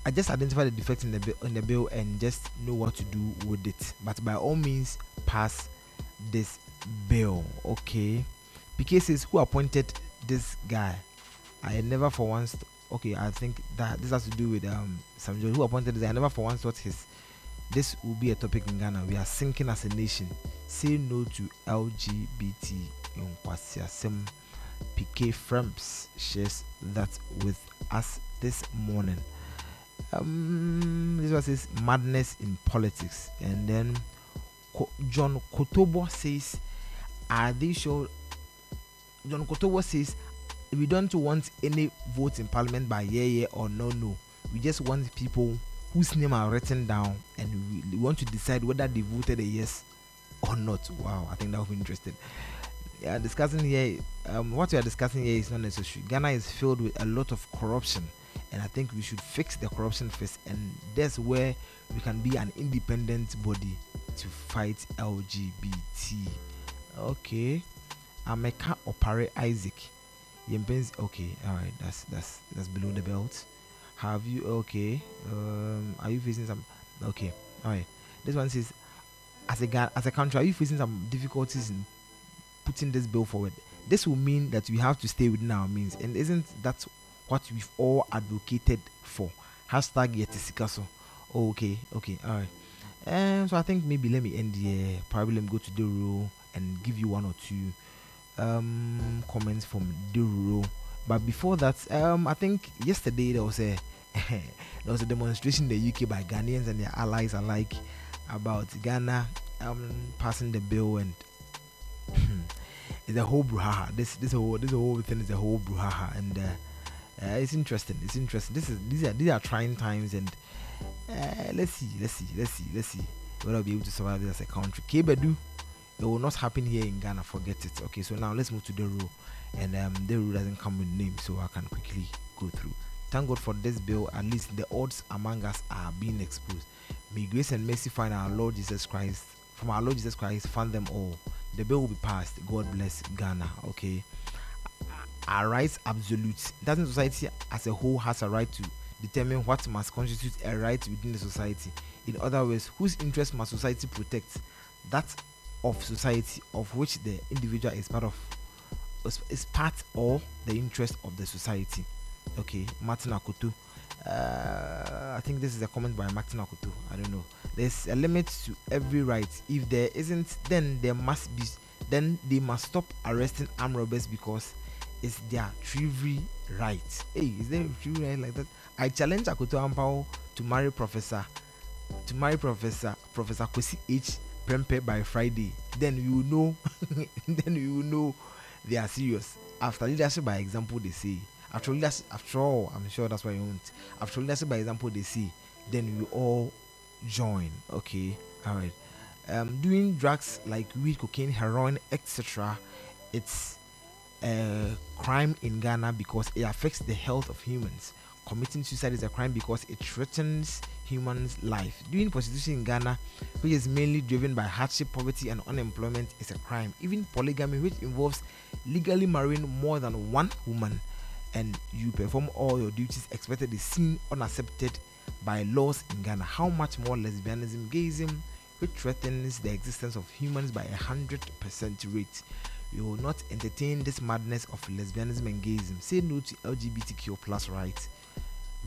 I just identify the defects in the bill in the bill and just know what to do with it. But by all means, pass this bill. Okay. PK says who appointed this guy? I never for once okay, I think that this has to do with um some who appointed this. I never for once thought his this will be a topic in Ghana. We are sinking as a nation. Say no to LGBT in Kwasiasem. PK Fremps shares that with us this morning um this was his madness in politics and then john kotobo says are they sure john kotobo says we don't want any votes in parliament by yeah yeah or no no we just want people whose name are written down and we, want to decide whether they voted a yes or not wow i think that would be interesting yeah discussing here um, what we are discussing here is not necessary ghana is filled with a lot of corruption and I think we should fix the corruption first, and that's where we can be an independent body to fight LGBT. Okay, Ameka Opare Isaac. Okay, all right. That's that's that's below the belt. Have you? Okay. Um, are you facing some? Okay. All right. This one says, as a as a country, are you facing some difficulties in putting this bill forward? This will mean that we have to stay within our means, and isn't that what we've all advocated for. Hashtag Yetisikaso. Okay, okay, all right. Um, so I think maybe let me end here. Probably let me go to the row and give you one or two um comments from the row. But before that, um, I think yesterday there was a there was a demonstration in the UK by Ghanaians and their allies alike about Ghana um passing the bill and it's a whole brouhaha. This this whole this whole thing is a whole brouhaha and. Uh, uh, it's interesting. It's interesting. This is these are these are trying times, and uh, let's see, let's see, let's see, let's see. whether we'll be able to survive this as a country. Kebedu, it will not happen here in Ghana. Forget it. Okay, so now let's move to the rule, and um, the rule doesn't come with name, so I can quickly go through. Thank God for this bill. At least the odds among us are being exposed. May grace and mercy find our Lord Jesus Christ. From our Lord Jesus Christ, find them all. The bill will be passed. God bless Ghana. Okay. Our rights absolute. Doesn't society as a whole has a right to determine what must constitute a right within the society? In other words, whose interest must society protect? That of society of which the individual is part of is part or the interest of the society. Okay, Martin Akoto. Uh, I think this is a comment by Martin Akoto. I don't know. There's a limit to every right. If there isn't, then there must be. Then they must stop arresting armed robbers because it's their trivial right. Hey, is there a trivial right like that? I challenge Akoto Ampaw to marry Professor to marry Professor Professor Kwesi H. Prempeh by Friday. Then you will know. then you will know they are serious. After leadership by example, they say. After leadership, after all, I'm sure that's why you want. After leadership by example, they say. Then we all join. Okay, all right. Um, doing drugs like weed, cocaine, heroin, etc. It's a crime in Ghana because it affects the health of humans. Committing suicide is a crime because it threatens humans' life. Doing prostitution in Ghana, which is mainly driven by hardship, poverty, and unemployment, is a crime. Even polygamy, which involves legally marrying more than one woman and you perform all your duties expected, is seen unaccepted by laws in Ghana. How much more lesbianism, gayism, which threatens the existence of humans by a hundred percent rate. We will not entertain this madness of lesbianism and gayism. Say no to LGBTQ plus rights.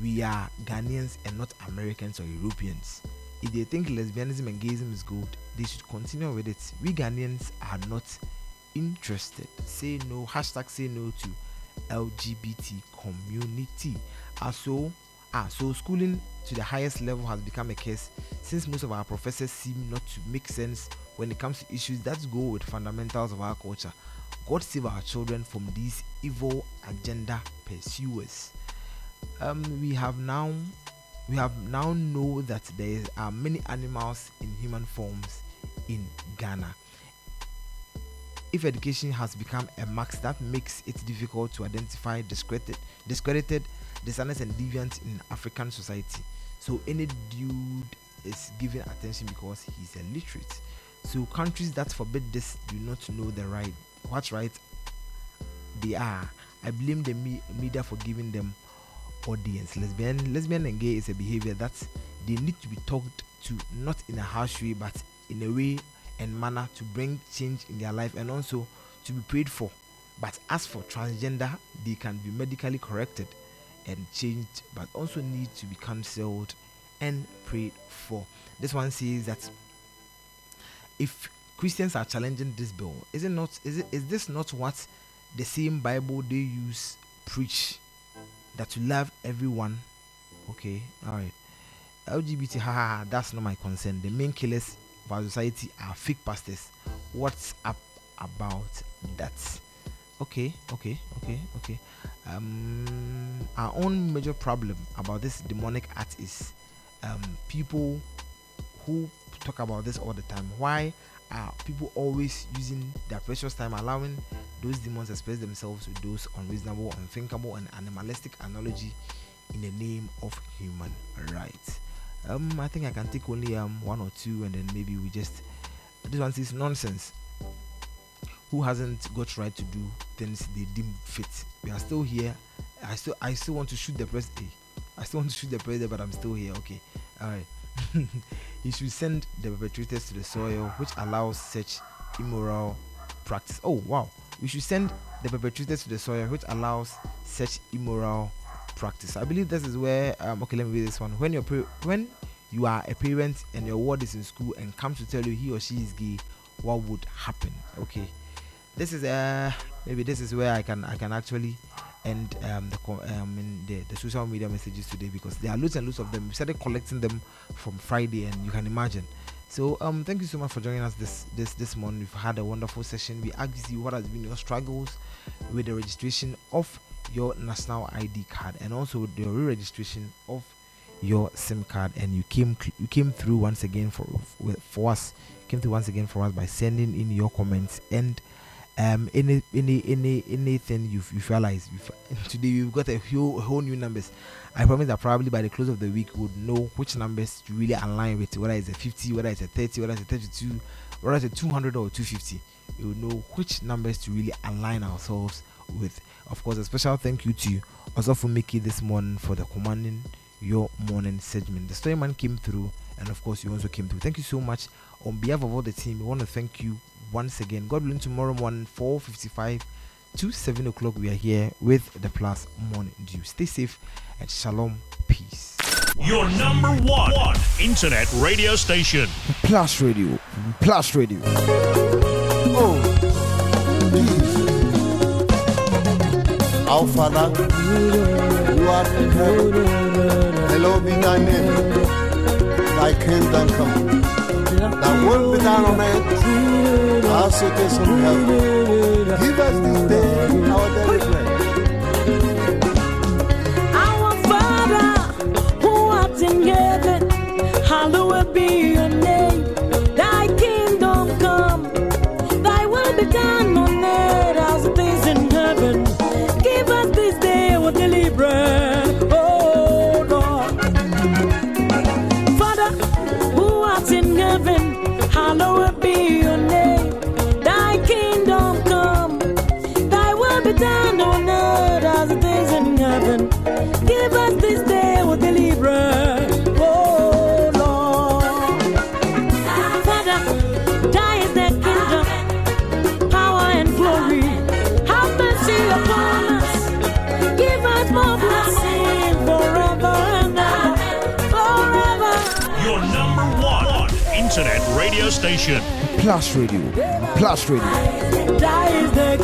We are Ghanaians and not Americans or Europeans. If they think lesbianism and gayism is good, they should continue with it. We Ghanaians are not interested. Say no. Hashtag say no to LGBT community. Also, ah, so schooling to the highest level has become a case since most of our professors seem not to make sense when it comes to issues that go with fundamentals of our culture. God save our children from these evil agenda pursuers. Um, we have now we have now know that there are many animals in human forms in Ghana. If education has become a max that makes it difficult to identify discredited, discredited, dishonest, and deviant in African society, so any dude is given attention because he's illiterate. So countries that forbid this do not know the right, what right they are. I blame the me- media for giving them audience. Lesbian, lesbian and gay is a behavior that they need to be talked to, not in a harsh way, but in a way and manner to bring change in their life and also to be prayed for. But as for transgender, they can be medically corrected and changed, but also need to be cancelled and prayed for. This one says that if Christians are challenging this bill, is it not? Is it? Is this not what the same Bible they use preach that to love everyone? Okay, all right. LGBT, haha, that's not my concern. The main killers of our society are fake pastors. What's up about that? Okay, okay, okay, okay. Um, our own major problem about this demonic act is um, people who talk about this all the time. Why are people always using their precious time allowing those demons express themselves with those unreasonable, unthinkable, and animalistic analogy in the name of human rights? Um, I think I can take only um one or two, and then maybe we just this one says nonsense. Who hasn't got right to do things they deem fit? We are still here. I still I still want to shoot the president. I still want to shoot the president, but I'm still here. Okay, all right. he should send the perpetrators to the soil, which allows such immoral practice. Oh wow! We should send the perpetrators to the soil, which allows such immoral practice. I believe this is where um, okay, let me read this one. When you're when you are a parent and your ward is in school and comes to tell you he or she is gay, what would happen? Okay, this is uh maybe this is where I can I can actually end um, the um, the, the social media messages today because there are loads and loads of them. We started collecting them from Friday, and you can imagine. So um, thank you so much for joining us this this this morning. We've had a wonderful session. We asked you what has been your struggles with the registration of your national ID card and also the re-registration of your SIM card, and you came you came through once again for for us. Came through once again for us by sending in your comments and um any any any anything you you realize you've, today we've got a whole, whole new numbers. I promise that probably by the close of the week we'll know which numbers to really align with whether it's a 50 whether it's a 30 whether it's a 32 whether it's a 200 or 250 we will know which numbers to really align ourselves with. Of course a special thank you to also for Mickey this morning for the commanding your morning segment. The storyman came through and of course you also came through. Thank you so much. On behalf of all the team we want to thank you once again god willing tomorrow morning 4.55 to 7 o'clock we are here with the plus morning dew stay safe and shalom peace Your number one, one internet radio station. Plus Radio. Plus Radio. Oh, Our Father, who art in heaven, hallowed be thy name. Thy kingdom come. Thy will be on earth it is in heaven. Give us this day our daily bread. Our Father, who art in heaven, hallowed be your name. Thy kingdom come, thy will be done station. Plus Radio. Plus Radio. Thy is the